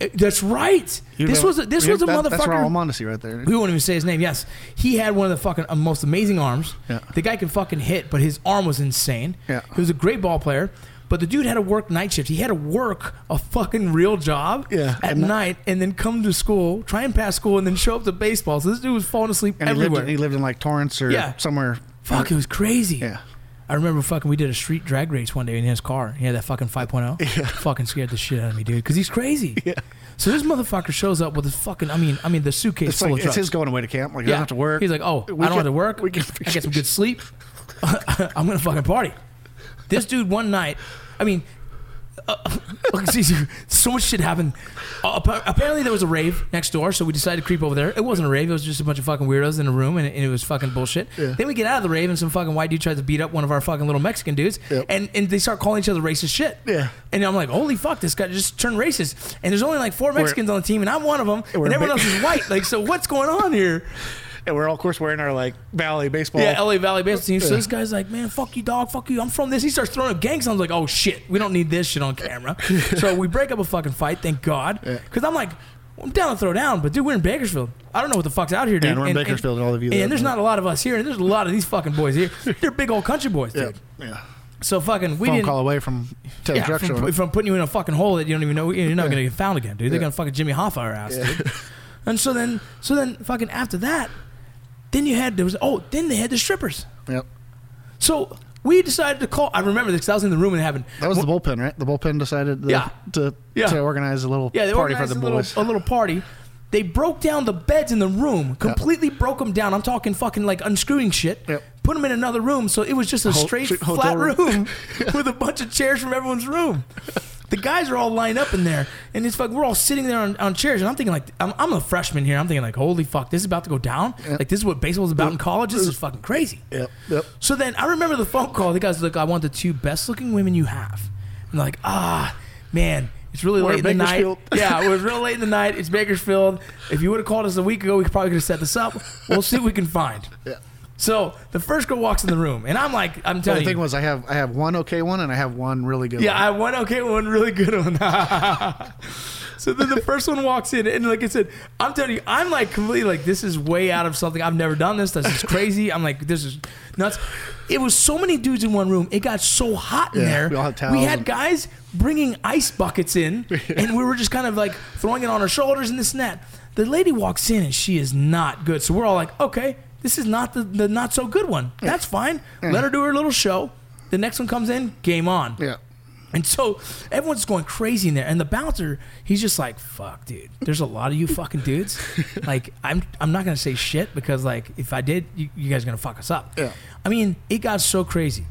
eh, that's right. He'd this have- was a, this was a that- motherfucker. That's Raul Mondesi right there. We won't even say his name. Yes, he had one of the fucking uh, most amazing arms. Yeah. The guy can fucking hit, but his arm was insane. Yeah. He was a great ball player, but the dude had to work night shift. He had to work a fucking real job Yeah, at night and then come to school, try and pass school, and then show up to baseball. So this dude was falling asleep And he lived, in, he lived in like Torrance or Yeah. somewhere. Fuck, it was crazy. Yeah. I remember fucking we did a street drag race one day in his car. He had that fucking 5.0. Yeah. Fucking scared the shit out of me, dude, because he's crazy. Yeah. So this motherfucker shows up with his fucking, I mean, I mean, the suitcase It's full like of it's drugs. his going away to camp. Like he doesn't have to work. He's like, oh, We I don't can- have to work. we can I get some good sleep. I'm gonna fucking party. This dude one night, I mean, uh, look, so much shit happened. Uh, apparently there was a rave next door, so we decided to creep over there. It wasn't a rave; it was just a bunch of fucking weirdos in a room, and, and it was fucking bullshit. Yeah. Then we get out of the rave, and some fucking white dude tries to beat up one of our fucking little Mexican dudes, Yep. and and they start calling each other racist shit. Yeah. And I'm like, holy fuck, this guy just turned racist. And there's only like four Mexicans on the team, and I'm one of them, and everyone else is white. Like, so what's going on here? and we're all, of course, wearing our like Valley baseball. Yeah, LA Valley baseball team. So this guy's like, man, fuck you, dog, fuck you. I'm from this. He starts throwing up gang signs. like, oh shit, we don't need this shit on camera. so we break up a fucking fight, thank God. Because I'm like, I'm down to throw down, but dude, we're in Bakersfield. I don't know what the fuck's out here, dude. and we're in Bakersfield, and all of you And, there's not a lot of us here, and there's a lot of these fucking boys here. They're big old country boys, dude. Yeah. So fucking, we Phone didn't. call away from Ted Yeah, from, from putting you in a fucking hole that you don't even know you're not Yeah. gonna get found again, dude. They're Yeah. gonna fucking Jimmy Hoffa our ass, dude. And so then, so then, fucking after that, then you had there was oh, then they had the strippers. Yep. So we decided to call. I remember this because I was in the room and having. That was the bullpen, right? The bullpen decided the, Yeah. to Yeah. to organize a little yeah, party for the a little, boys. a little party. They broke down the beds in the room, completely broke them down. I'm talking fucking like unscrewing shit. Yep. Put them in another room, so it was just a Ho- straight straight flat room. room with a bunch of chairs from everyone's room. The guys are all lined up in there, and it's like we're all sitting there on, on chairs, and I'm thinking like I'm, I'm a freshman here. I'm thinking like, holy fuck, this is about to go down. Yeah. Like this is what baseball is about in college. This is fucking crazy. Yep. Yep. So then I remember the phone call. The guy's like, I want the two best looking women you have. I'm like, ah, man, it's really We're late in the night. Yeah, it was real late in the night. It's Bakersfield. If you would have called us a week ago, we probably could have set this up. We'll see what we can find. Yeah. So the first girl walks in the room, and I'm like, I'm telling The telling thing you. was, I have I have one okay one and I have one really good. Yeah, one. I have one okay one, really good one. so then the first one walks in, and like I said, I'm telling you, I'm like completely like this is way out of something. I've never done this. This is crazy. I'm like this is nuts. It was so many dudes in one room. It got so hot in Yeah, there. we all had towels we had guys bringing ice buckets in, and we were just kind of like throwing it on our shoulders and this and that. The lady walks in, and she is not good. So we're all like, okay, this is not the, the not so good one. That's fine. Let her do her little show. The next one comes in, game on. yeah. And so everyone's going crazy in there, and the bouncer, he's just like, "Fuck, dude. There's a lot of you fucking dudes. like, I'm I'm not gonna say shit because like if I did, you, you guys are gonna fuck us up. Yeah. I mean, it got so crazy,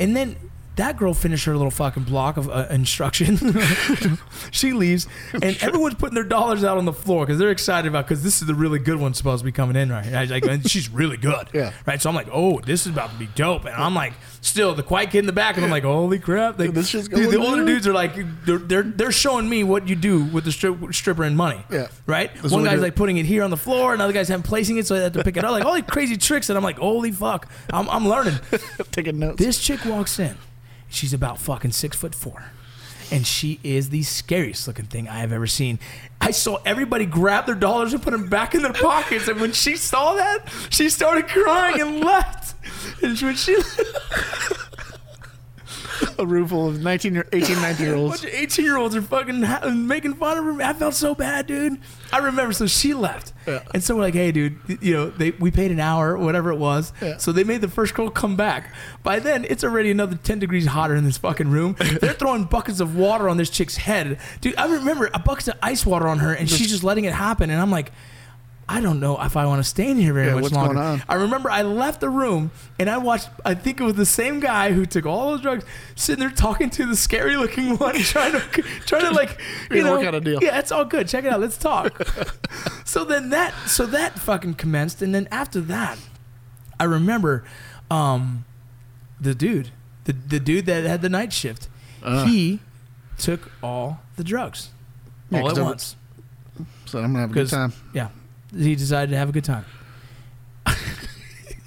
and then that girl finished her little fucking block of uh, instruction. she leaves, and everyone's putting their dollars out on the floor because they're excited about because this is the really good one supposed to be coming in right. Like, and she's really good. Yeah. Right. So I'm like, oh, this is about to be dope, and I'm like, still the quiet kid in the back, and I'm like, holy crap, like, This dude, the older dudes are like, they're, they're they're showing me what you do with the strip, stripper and money. Yeah. Right. That's One guy's like putting it here on the floor, another guy's having placing it so they have to pick it up, like all these crazy tricks, and I'm like, holy fuck, I'm I'm learning. Taking notes. This chick walks in. She's about fucking six foot four. And she is the scariest looking thing I have ever seen. I saw everybody grab their dollars and put them back in their pockets. And when she saw that, she started crying and left. And when she a room full of 19 year, 18, 19 year olds. bunch 18 year olds are fucking ha- making fun of her. I felt so bad, dude. I remember. So she left. Yeah. And so we're like, hey, dude, you know, they we paid an hour, whatever it was. Yeah. So they made the first girl come back. By then, it's already another 10 degrees hotter in this fucking room. They're throwing buckets of water on this chick's head. Dude, I remember a bucket of ice water on her, and she's just letting it happen. And I'm like, I don't know if I want to stay in here very Yeah, much what's longer. going on? I remember I left the room and I watched. I think it was the same guy who took all those drugs, sitting there talking to the scary looking one, trying to trying to like you Gonna know work out a deal. Yeah, it's all good. Check it out. Let's talk. so then that so that fucking commenced, and then after that, I remember um, the dude, the the dude that had the night shift. Uh. he took all the drugs Yeah, all 'cause at once. So I'm gonna have a good time. yeah, he decided to have a good time.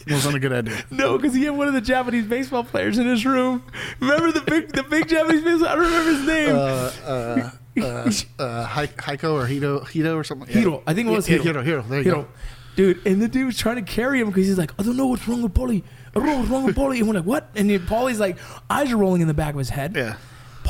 Wasn't a good idea. No, because he had one of the Japanese baseball players in his room. Remember the big, the big Japanese baseball? I don't remember his name. Uh, uh, uh, uh, Hi- Heiko or Hito, Hito or something. Hiro. I think it was yeah, Hiro. Hiro. Hiro. There you Hiro. go. Dude, and the dude was trying to carry him because he's like, I don't know what's wrong with Paulie. I don't know what's wrong with Paulie. And we're like, what? And then Paulie's like, eyes are rolling in the back of his head. Yeah.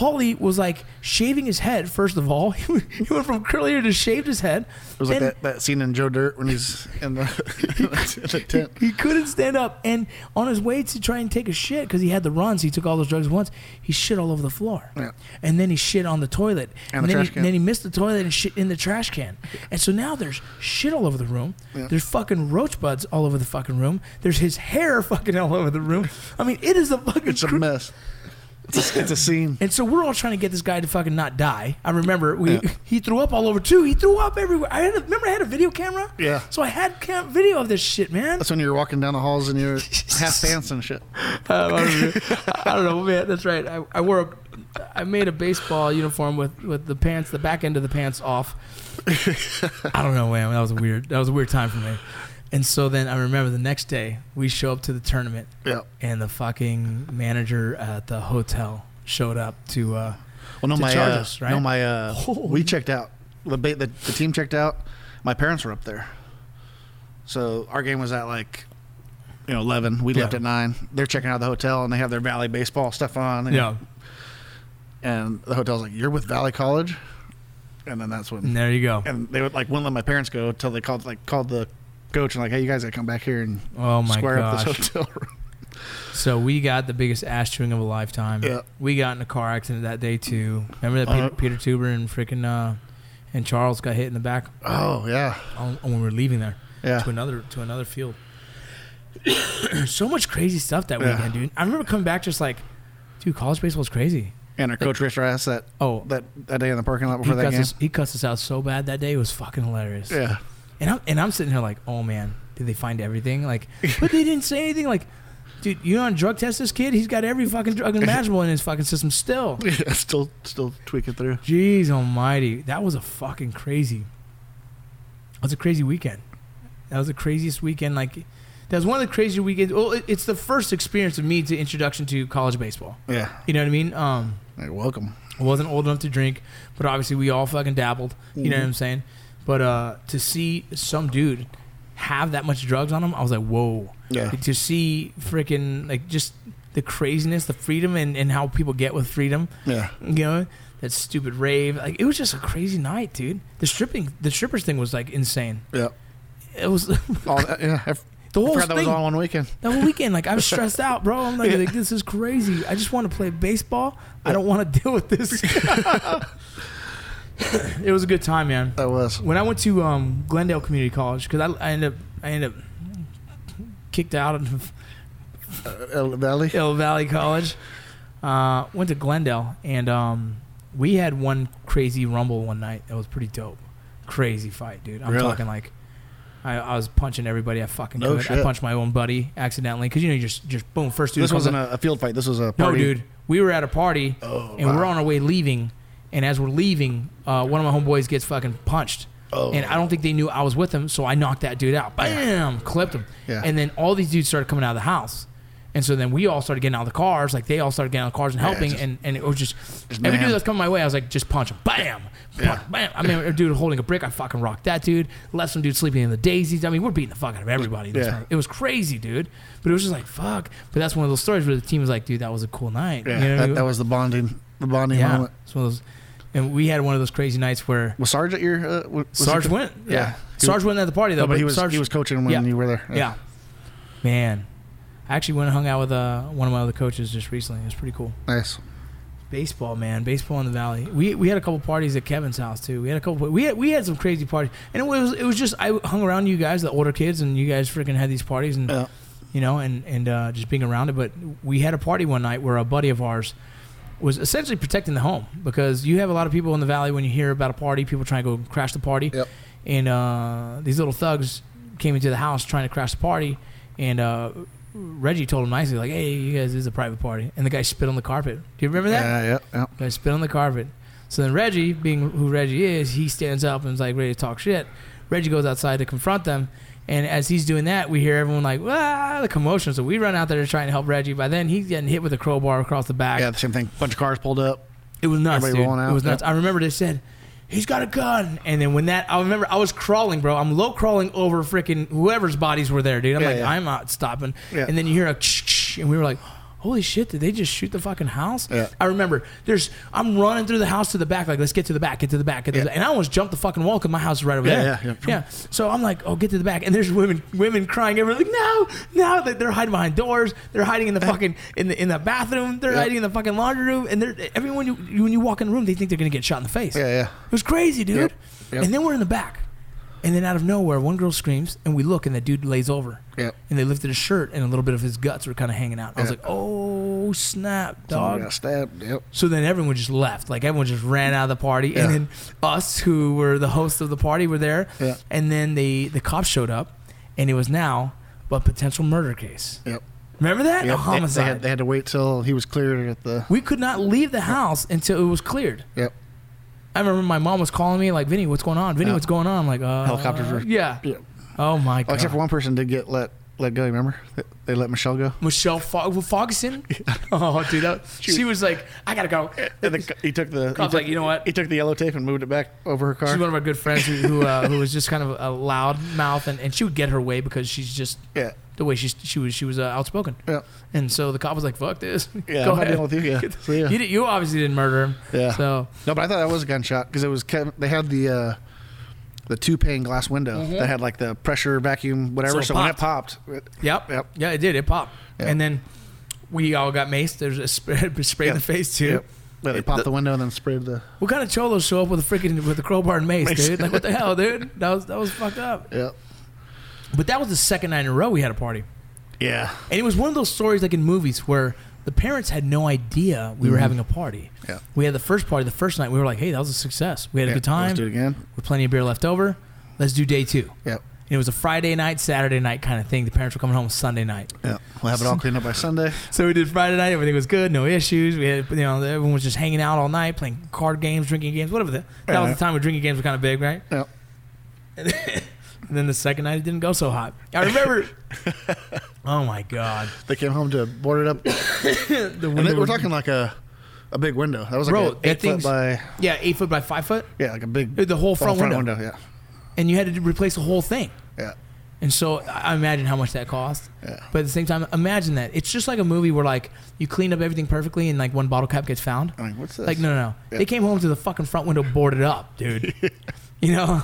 Paulie was like shaving his head, first of all. he went from curly hair to shaved his head. It was like that, that scene in Joe Dirt when he's in the, in the tent. He couldn't stand up, and on his way to try and take a shit because he had the runs, he took all those drugs once. He shit all over the floor, Yeah. and then he shit on the toilet, And the then trash he, can. then he missed the toilet and shit in the trash can, and so now there's shit all over the room. Yeah. There's fucking roach buds all over the fucking room. There's his hair fucking all over the room. I mean, it is a fucking. It's a cr- mess. It's a, scene. and so we're all trying to get this guy to fucking not die. I remember we Yeah. he threw up all over too. He threw up everywhere. I had a, remember I had a video camera. Yeah. So I had cam- video of this shit, man. That's when you're walking down the halls and you're half pants and shit. Um, I, don't know. I don't know, man. That's right. I, I wore a, I made a baseball uniform with, with the pants, the back end of the pants off. I don't know, man. That was a weird. That was a weird time for me. And so then I remember the next day we show up to the tournament, Yeah. and the fucking manager at the hotel showed up to. Uh, Well, no, To my charge uh, us, right? no, my uh, Holy- we checked out. The, ba- the the team checked out. My parents were up there, so our game was at like, you know, eleven. We left at nine. They're checking out the hotel and they have their Valley baseball stuff on. And, yeah, and the hotel's like, "You're with Valley College," and then that's when and there you go. and they would like wouldn't let my parents go until they called like called the coach and like, "Hey, you guys gotta come back here and Oh my square gosh. up this hotel room." So we got the biggest ass chewing of a lifetime. Yeah. We got in a car accident that day too. Remember that Uh, Peter, Peter Tuber and freaking uh, and Charles got hit in the back Oh yeah, on, when we were leaving there yeah. to another to another field. so much crazy stuff that Yeah. weekend, dude. I remember coming back just like, dude, college baseball is crazy. And our coach raised our ass that Oh. that, that day in the parking lot before that game. us, he cussed us out so bad that day. It was fucking hilarious. Yeah. And I'm and I'm sitting here like, oh man, did they find everything? Like, but they didn't say anything. Like, dude, you on drug test this kid, he's got every fucking drug imaginable in his fucking system still. Yeah, still still tweaking through. Jeez Almighty, that was a fucking crazy. That was a crazy weekend. That was the craziest weekend. Like, that was one of the craziest weekends. Well, it, it's the first experience of me to introduction to college baseball. Yeah. You know what I mean? Um, Hey, welcome. I wasn't old enough to drink, but obviously we all fucking dabbled. You know what I'm saying? But uh, to see some dude have that much drugs on him, I was like, whoa. Yeah. Like, to see freaking like just the craziness, the freedom, and, and how people get with freedom. Yeah. You know that stupid rave. Like it was just a crazy night, dude. The stripping, the strippers thing was like insane. Yeah. It was All that, yeah. I, f- whole I forgot that was thing. all one weekend. That whole weekend, like I'm stressed out, bro. I'm like, like, this is crazy. I just want to play baseball. I don't want to deal with this. it was a good time, man. That was. When I went to um, Glendale Community College, because I, I ended up I ended up kicked out of El Valley. Hill Valley College. Uh, went to Glendale, and um, we had one crazy rumble one night. That was pretty dope. Crazy fight, dude. I'm Really? talking like. I, I was punching everybody I fucking No. I punched my own buddy accidentally because you know you just just boom first dude This wasn't a, a field fight. This was a no, party. dude. We were at a party Oh, and we're on our way leaving. And as we're leaving, uh, one of my homeboys gets fucking punched. Oh. And I don't think they knew I was with him, so I knocked that dude out. Bam! Clipped him. Yeah. And then all these dudes started coming out of the house. And so then we all started getting out of the cars. Like they all started getting out of the cars and helping. just- and, and it was just, just every mayhem. dude that's coming my way, I was like, just punch him. Bam! Yeah. Bam! I mean, a dude holding a brick, I fucking rocked that dude. Left some dude sleeping in the daisies. I mean, we're beating the fuck out of everybody. This Yeah. It was crazy, dude. But it was just like, fuck. But that's one of those stories where the team was like, dude, that was a cool night. Yeah. You know what I that, mean? that was the bonding. The bonding yeah. moment. It's one of those, and we had one of those crazy nights where Was Sarge at your? Uh, was Sarge went. Yeah, Yeah. Sarge went at the party though. No, but he was Sarge, he was coaching when Yeah. you were there. Yeah. Man, I actually went and hung out with uh, one of my other coaches just recently. It was pretty cool. Nice. Baseball, man, baseball in the valley. We we had a couple parties at Kevin's house too. We had a couple. We had we had some crazy parties, and it was it was just I hung around you guys, the older kids, and you guys freaking had these parties, and Yeah. you know, and and uh, just being around it. But we had a party one night where a buddy of ours was essentially protecting the home because you have a lot of people in the valley when you hear about a party, people trying to go crash the party, Yep. and uh, these little thugs came into the house trying to crash the party, and uh, Reggie told him nicely like, "Hey, you guys, this is a private party," and the guy spit on the carpet. Do you remember that? Yeah. Yeah. Yeah. Guy spit on the carpet. So then Reggie, being who Reggie is, he stands up and is like ready to talk shit. Reggie goes outside to confront them. And as he's doing that, we hear everyone like, ah, the commotion. So we run out there to try and help Reggie. By then, he's getting hit with a crowbar across the back. Yeah. The same thing. Bunch of cars pulled up. It was nuts, Everybody dude. rolling out. It was nuts. Yep. I remember they said, he's got a gun. And then when that, I remember I was crawling, bro. I'm low crawling over freaking whoever's bodies were there, dude. I'm Yeah, like, yeah. I'm not stopping. Yeah. And then you hear a shh, and we were like, holy shit, did they just shoot the fucking house? Yeah. I remember there's, I'm running through the house to the back, like, let's get to the back, get to the back. Get to Yeah. the, and I almost jumped the fucking wall because my house is right over Yeah, there. yeah, yeah. So I'm like, oh, get to the back. And there's women, women crying everywhere, like, no, no. They- They're hiding behind doors. They're hiding in the fucking, in the, in the bathroom. They're Yeah. hiding in the fucking laundry room. And they're, everyone, you, you, when you walk in the room, they think they're going to get shot in the face. Yeah. Yeah. It was crazy, dude. Yep. Yep. And then we're in the back. And then out of nowhere, one girl screams, and we look, and the dude lays over. Yep. And they lifted his shirt, and a little bit of his guts were kind of hanging out. I was like, oh, snap, dog. got stabbed. Yep. So then everyone just left. Like everyone just ran out of the party, Yeah. and then us, who were the hosts of the party, were there. Yeah. And then the the cops showed up, and it was now a potential murder case. Yep. Remember that? Yep. A They- homicide. They, had, they had to wait till he was cleared at the. we could not leave the house until it was cleared. Yep. I remember my mom was calling me like, "Vinny, what's going on? Vinny, Yeah. what's going on?" I'm like, uh, Helicopters were- Yeah. Yep. Oh my Oh, god. except for one person did get let let go. Remember? They, they let Michelle go. Michelle Fog- Fogson. Oh, dude, that, she was like, "I gotta go." And the, he took the. he Cop's took, like, "You know what?" He took the yellow tape and moved it back over her car. She's one of our good friends who who, uh, who was just kind of a loud mouth, and, and she would get her way because she's just yeah. The way she's she was she was uh, outspoken. Yeah. And so the cop was like, "Fuck this." Yeah. Go I'm not ahead. dealing with you. Yeah. So, yeah. You, did, you obviously didn't murder him. Yeah. So No, but I thought that was a gunshot because it was Kevin. They had the uh, the two pane glass window that had like the pressure vacuum whatever. Mm-hmm. So So, when it popped, it, Yep. Yep. Yeah, it did. It popped. Yeah. And then we all got maced. There's a spray, spray in the face too. Yep. But they popped the, window and then sprayed the. What kind of cholos show up with a freaking with a crowbar and mace, Mace. dude? Like what the hell, dude? That was that was fucked up. Yeah. But that was the second night in a row we had a party. Yeah. And it was one of those stories like in movies where the parents had no idea we were Mhm. having a party. Yeah. We had the first party the first night. We were like, hey, that was a success. We had a Yeah, good time. Let's do it again. With plenty of beer left over. Let's do day two. Yep. And it was a Friday night, Saturday night kind of thing. The parents were coming home Sunday night. Yeah. We'll have it all cleaned up by Sunday. So we did Friday night. Everything was good. No issues. We had, you know, everyone was just hanging out all night, playing card games, drinking games, whatever. The, that was the time when drinking games were kind of big, right? Yep. And then the second night, it didn't go so hot. I remember. oh my god. They came home to board it up. The And they, we're talking like a a big window. That was like Bro, a that eight foot thing's- by Yeah, eight foot by five foot, yeah, like a big uh, the whole front, window. Yeah. and you had to replace the whole thing. Yeah. And so I I imagine how much that cost. Yeah. But at the same time, imagine that it's just like a movie where like you clean up everything perfectly and like one bottle cap gets found. I mean, what's this? Like no, no, no. Yeah. They came home to the fucking front window boarded up, dude. you know,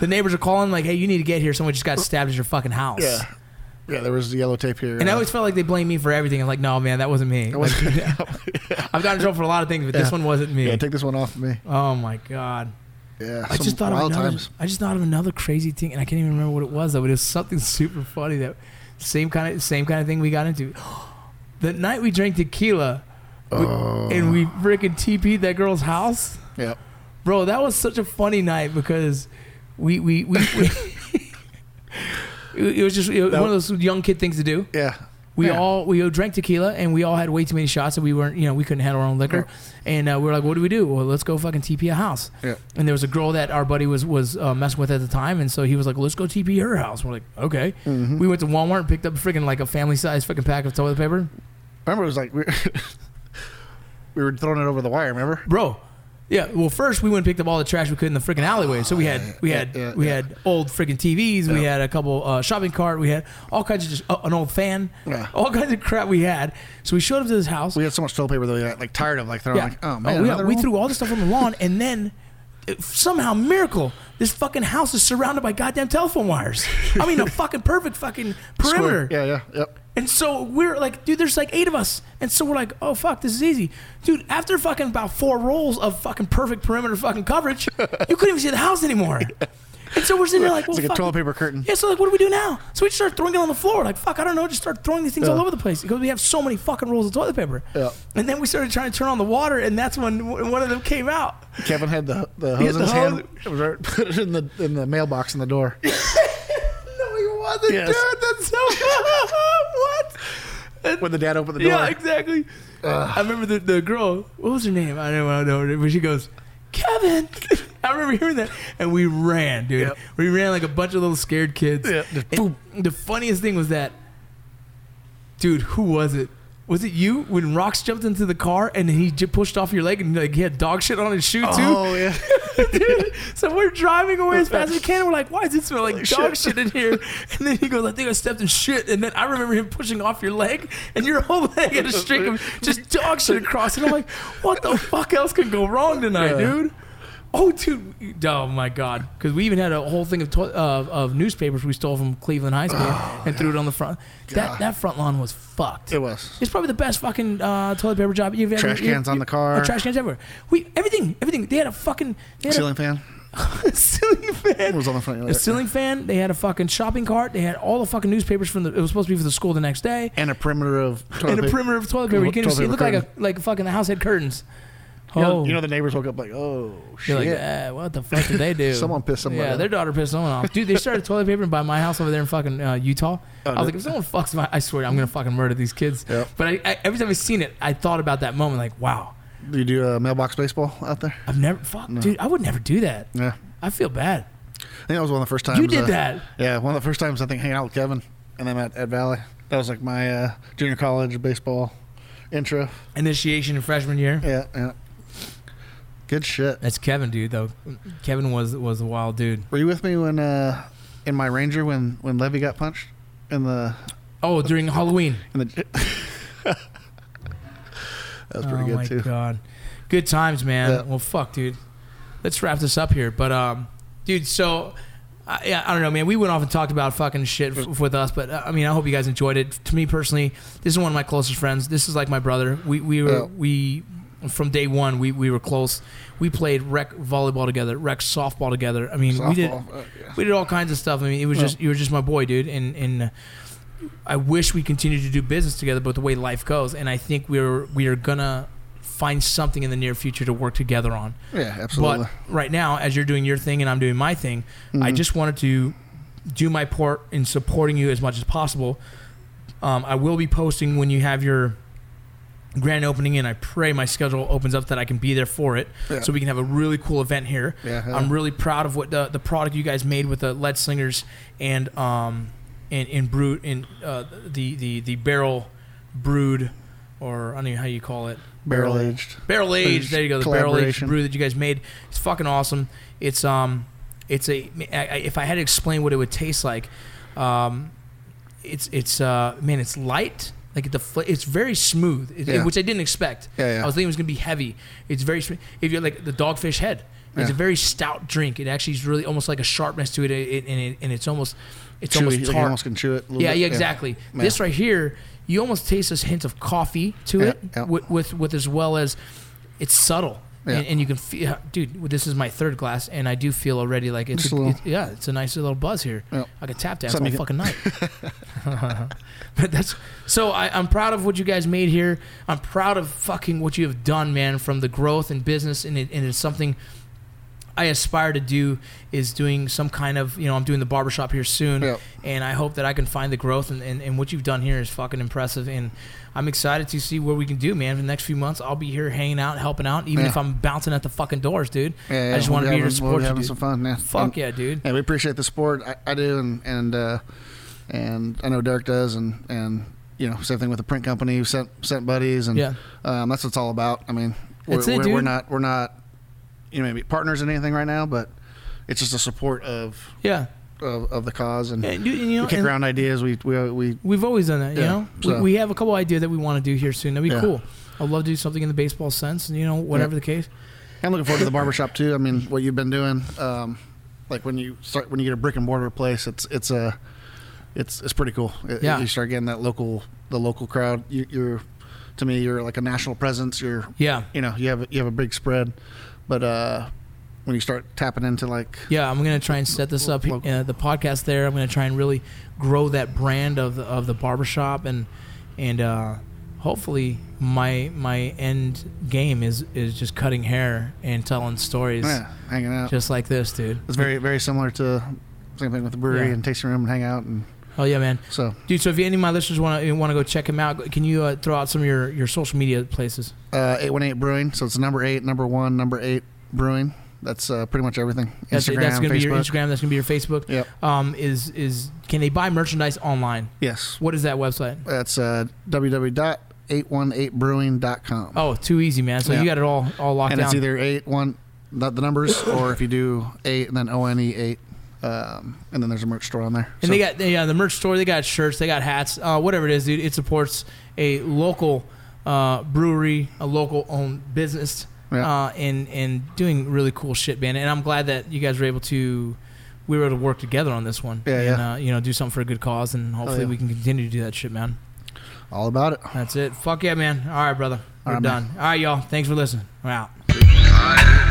the neighbors are calling like, "Hey, you need to get here. Someone just got stabbed at your fucking house." Yeah. Yeah, there was yellow tape here. And I uh, always felt like they blamed me for everything. I'm like, no, man, that wasn't me. It wasn't- Like, I've gotten in trouble for a lot of things, but this one wasn't me. yeah, take this one off of me. oh my god. Yeah. I just thought of another. times. I just thought of another crazy thing, and I can't even remember what it was. Though, but it was something super funny. That same kind of same kind of thing we got into. The night we drank tequila, we- Oh. and we freaking TP'd that girl's house, Yep. Bro. That was such a funny night because we we we. we It it was just it was one of those young kid things to do. Yeah. We Yeah. all we all drank tequila and we all had way too many shots and we weren't you know we couldn't handle our own liquor and uh, we were like what do we do well let's go fucking TP a house Yeah. and there was a girl that our buddy was was uh, messing with at the time and so he was like let's go TP her house we're like okay Mm-hmm. we went to Walmart and picked up freaking like a family size freaking pack of toilet paper Remember, it was like we, we were throwing it over the wire. Remember? bro yeah well first we went and picked up all the trash we could in the freaking alleyway so we had we had Yeah, we yeah. had old freaking TVs we had a couple uh, shopping cart we had all kinds of just uh, an old fan Yeah. all kinds of crap we had so we showed up to this house We had so much toilet paper that we got like tired of like throwing Yeah. like, oh man, we, we threw all this stuff on the lawn, and then uh, somehow miracle, this fucking house is surrounded by goddamn telephone wires. I mean, a fucking perfect fucking perimeter. Square. Yeah, yeah, yep. And so we're like, dude, there's like eight of us, and so we're like, oh fuck, this is easy, dude. After fucking about four rolls of fucking perfect perimeter fucking coverage, you couldn't even see the house anymore. And so we're sitting there like, well, It's like a toilet paper curtain. Yeah, so like, what do we do now? So we just start throwing it on the floor. Like, fuck, I don't know. Just start throwing these things Yeah. all over the place because we have so many fucking rolls of toilet paper. Yeah. And then we started trying to turn on the water, and that's when one of them came out. Kevin had the the hose in his hand. put it in the in the mailbox in the door. No, he wasn't, Yes. dude. That's so When the dad opened the door. yeah, exactly. I remember the, the girl. What was her name? I don't want to know her name, but she goes, Kevin. I remember hearing that, and we ran, dude. Yep. We ran like a bunch of little scared kids. Yeah, just And boom. the funniest thing was that, dude, who was it? Was it you when Rox jumped into the car and he j- pushed off your leg and like he had dog shit on his shoe too? Oh yeah. Dude, so we're driving away as fast as we can. And we're like, why does it smell like dog shit. in here? And then he goes, I think I stepped in shit. And then I remember him pushing off your leg, and your whole leg had a streak of just dog shit across it. I'm like, what the fuck else could go wrong tonight, Yeah. dude? Oh, dude. Oh, my God. Because we even had a whole thing of, to- uh, of newspapers we stole from Cleveland High School and threw it on the front. That, God. that front lawn was fucked. It was. It's probably the best fucking uh, toilet paper job you've ever. Trash you- cans on the car. Oh, trash cans everywhere. We everything, everything. They had a fucking they had Ceiling fan. a ceiling fan. It was on the front. A ceiling fan. They had a fucking shopping cart. They had all the fucking newspapers from the. It was supposed to be for the school the next day. and a perimeter of toilet And a paper. perimeter of toilet paper. You can't Toilet see. It looked like a like fucking the house had curtains. You know, Oh, you know the neighbors woke up like, oh shit. like, ah, what the fuck did they do? Someone pissed somebody Yeah, their daughter pissed someone off. Dude, they started toilet papering by my house over there in fucking uh, Utah. Oh, I was no. like, if someone fucks my, I swear, I'm gonna fucking murder these kids. Yep. But I, I, every time I seen it, I thought about that moment. Like, wow, Do you do a mailbox baseball out there? I've never, fuck, dude, I would never do that. Yeah. I feel bad. I think that was one of the first times. You did uh, that. Yeah, one of the first times I think hanging out with Kevin and then at Ed Valley. That was like my uh, junior college baseball intro. Initiation in freshman year. Yeah, yeah. Good shit. That's Kevin, dude. Though Kevin was was a wild dude. Were you with me when uh, in my Ranger when when Levy got punched in the Oh, during Halloween. in the? that was pretty oh good my god, good times, man. Yeah. Well, fuck, dude. Let's wrap this up here. But um, dude, so. I yeah, I don't know, man. We went off and talked about fucking shit f- with us, but uh, I mean, I hope you guys enjoyed it. To me personally, this is one of my closest friends. This is like my brother. We we were Yeah. we from day one we, we were close. We played rec volleyball together, rec softball together. I mean, we did uh, yeah. we did all kinds of stuff. I mean, it was Yeah. just you were just my boy, dude. And and uh, I wish we continued to do business together, but the way life goes, and I think we're we are gonna find something in the near future to work together on. Yeah, absolutely. But right now, as you're doing your thing and I'm doing my thing, Mm-hmm. I just wanted to do my part in supporting you as much as possible. Um, I will be posting when you have your grand opening, and I pray my schedule opens up that I can be there for it, Yeah. so we can have a really cool event here. Yeah, yeah. I'm really proud of what the, the product you guys made with the Leadslingers and um and in brewed in uh, the the the barrel brewed or I don't know how you call it Barrel aged. barrel aged. There you go. The barrel aged brew that you guys made. It's fucking awesome. It's um, it's a. I- I- If I had to explain what it would taste like, um, it's it's uh, man, it's light. Like the fl- it's very smooth, it- Yeah. which I didn't expect. Yeah, yeah. I was thinking it was gonna be heavy. It's very smooth. If you're like the dogfish head, it's a very stout drink. It actually is really almost like a sharpness to it, it, and, it and it's almost it's Chewy. almost like you tart. almost can chew it. Yeah, bit. yeah, exactly. Yeah. This right here, you almost taste this hint of coffee to Yeah, it, yeah. With, with with as well as it's subtle, Yeah. and, and you can feel, dude. This is my third glass, and I do feel already like it's, a, a little- it's yeah, it's a nice little buzz here. Yeah. I could tap dance all you fucking night. but that's so. I, I'm proud of what you guys made here. I'm proud of fucking what you have done, man. From the growth and business, and, it, and it's something I aspire to do is doing some kind of you know I'm doing the barbershop here soon, Yep. and I hope that I can find the growth and, and, and what you've done here is fucking impressive, and I'm excited to see what we can do, man. For the next few months, I'll be here hanging out, helping out, even Yeah. if I'm bouncing at the fucking doors, dude. Yeah, yeah, I just want to be here to we'll support be you, having dude. some fun. Yeah. Fuck And- yeah, dude. Yeah, we appreciate the support. I, I do, and and uh, and I know Derek does, and and you know same thing with the print company who sent sent buddies, and Yeah. um, that's what it's all about. I mean, we're, it, we're, we're not we're not you know maybe partners in anything right now, but it's just a support of Yeah, of, of the cause, and you know, we kick around ideas. We we we we've always done that. You Yeah, know, so- we, we have a couple ideas that we want to do here soon. That'd be Yeah. cool. I'd love to do something in the baseball sense, and you know, whatever the case. I'm looking forward to the barbershop too. I mean, what you've been doing, um, like when you start when you get a brick and mortar place, it's it's a it's it's pretty cool. It- Yeah. you start getting that local the local crowd. You, you're to me, you're like a national presence. You're Yeah, you know you have you have a big spread, but uh, when you start tapping into like Yeah, I'm gonna try and set this up Local. uh, the podcast there. I'm gonna try and really grow that brand of the, of the barbershop and and uh, hopefully my my end game is is just cutting hair and telling stories yeah, hanging out, just like this, dude. it's very very similar to same thing with the brewery Yeah. and tasting room and hang out and Oh yeah, man, so dude. So if any of my listeners want to want to go check him out, can you uh, throw out some of your your social media places? uh, eight one eight brewing. So it's number eight, number one, number eight brewing. That's uh, pretty much everything. That's, Instagram, that's gonna be your. Instagram. That's gonna be your Facebook. Yep. Um, is is can they buy merchandise online? Yes. What is that website? That's uh, www.818brewing.com. Oh, too easy, man. So Yeah. you got it all all locked and down. it's either eight one, not the numbers, or if you do eight and then O N E eight, um, and then there's a merch store on there. And So- they got yeah the merch store. They got shirts. They got hats. Uh, whatever it is, dude. It supports a local uh, brewery, a local owned business, Yeah. uh, and and doing really cool shit, man. And I'm glad that you guys were able to we were able to work together on this one. Yeah, and, yeah. Uh, you know, do something for a good cause, and hopefully yeah. we can continue to do that shit, man. all about it. That's it. Fuck yeah, man. All right, brother. We're All right, man. done. All right, y'all. Thanks for listening. We're out.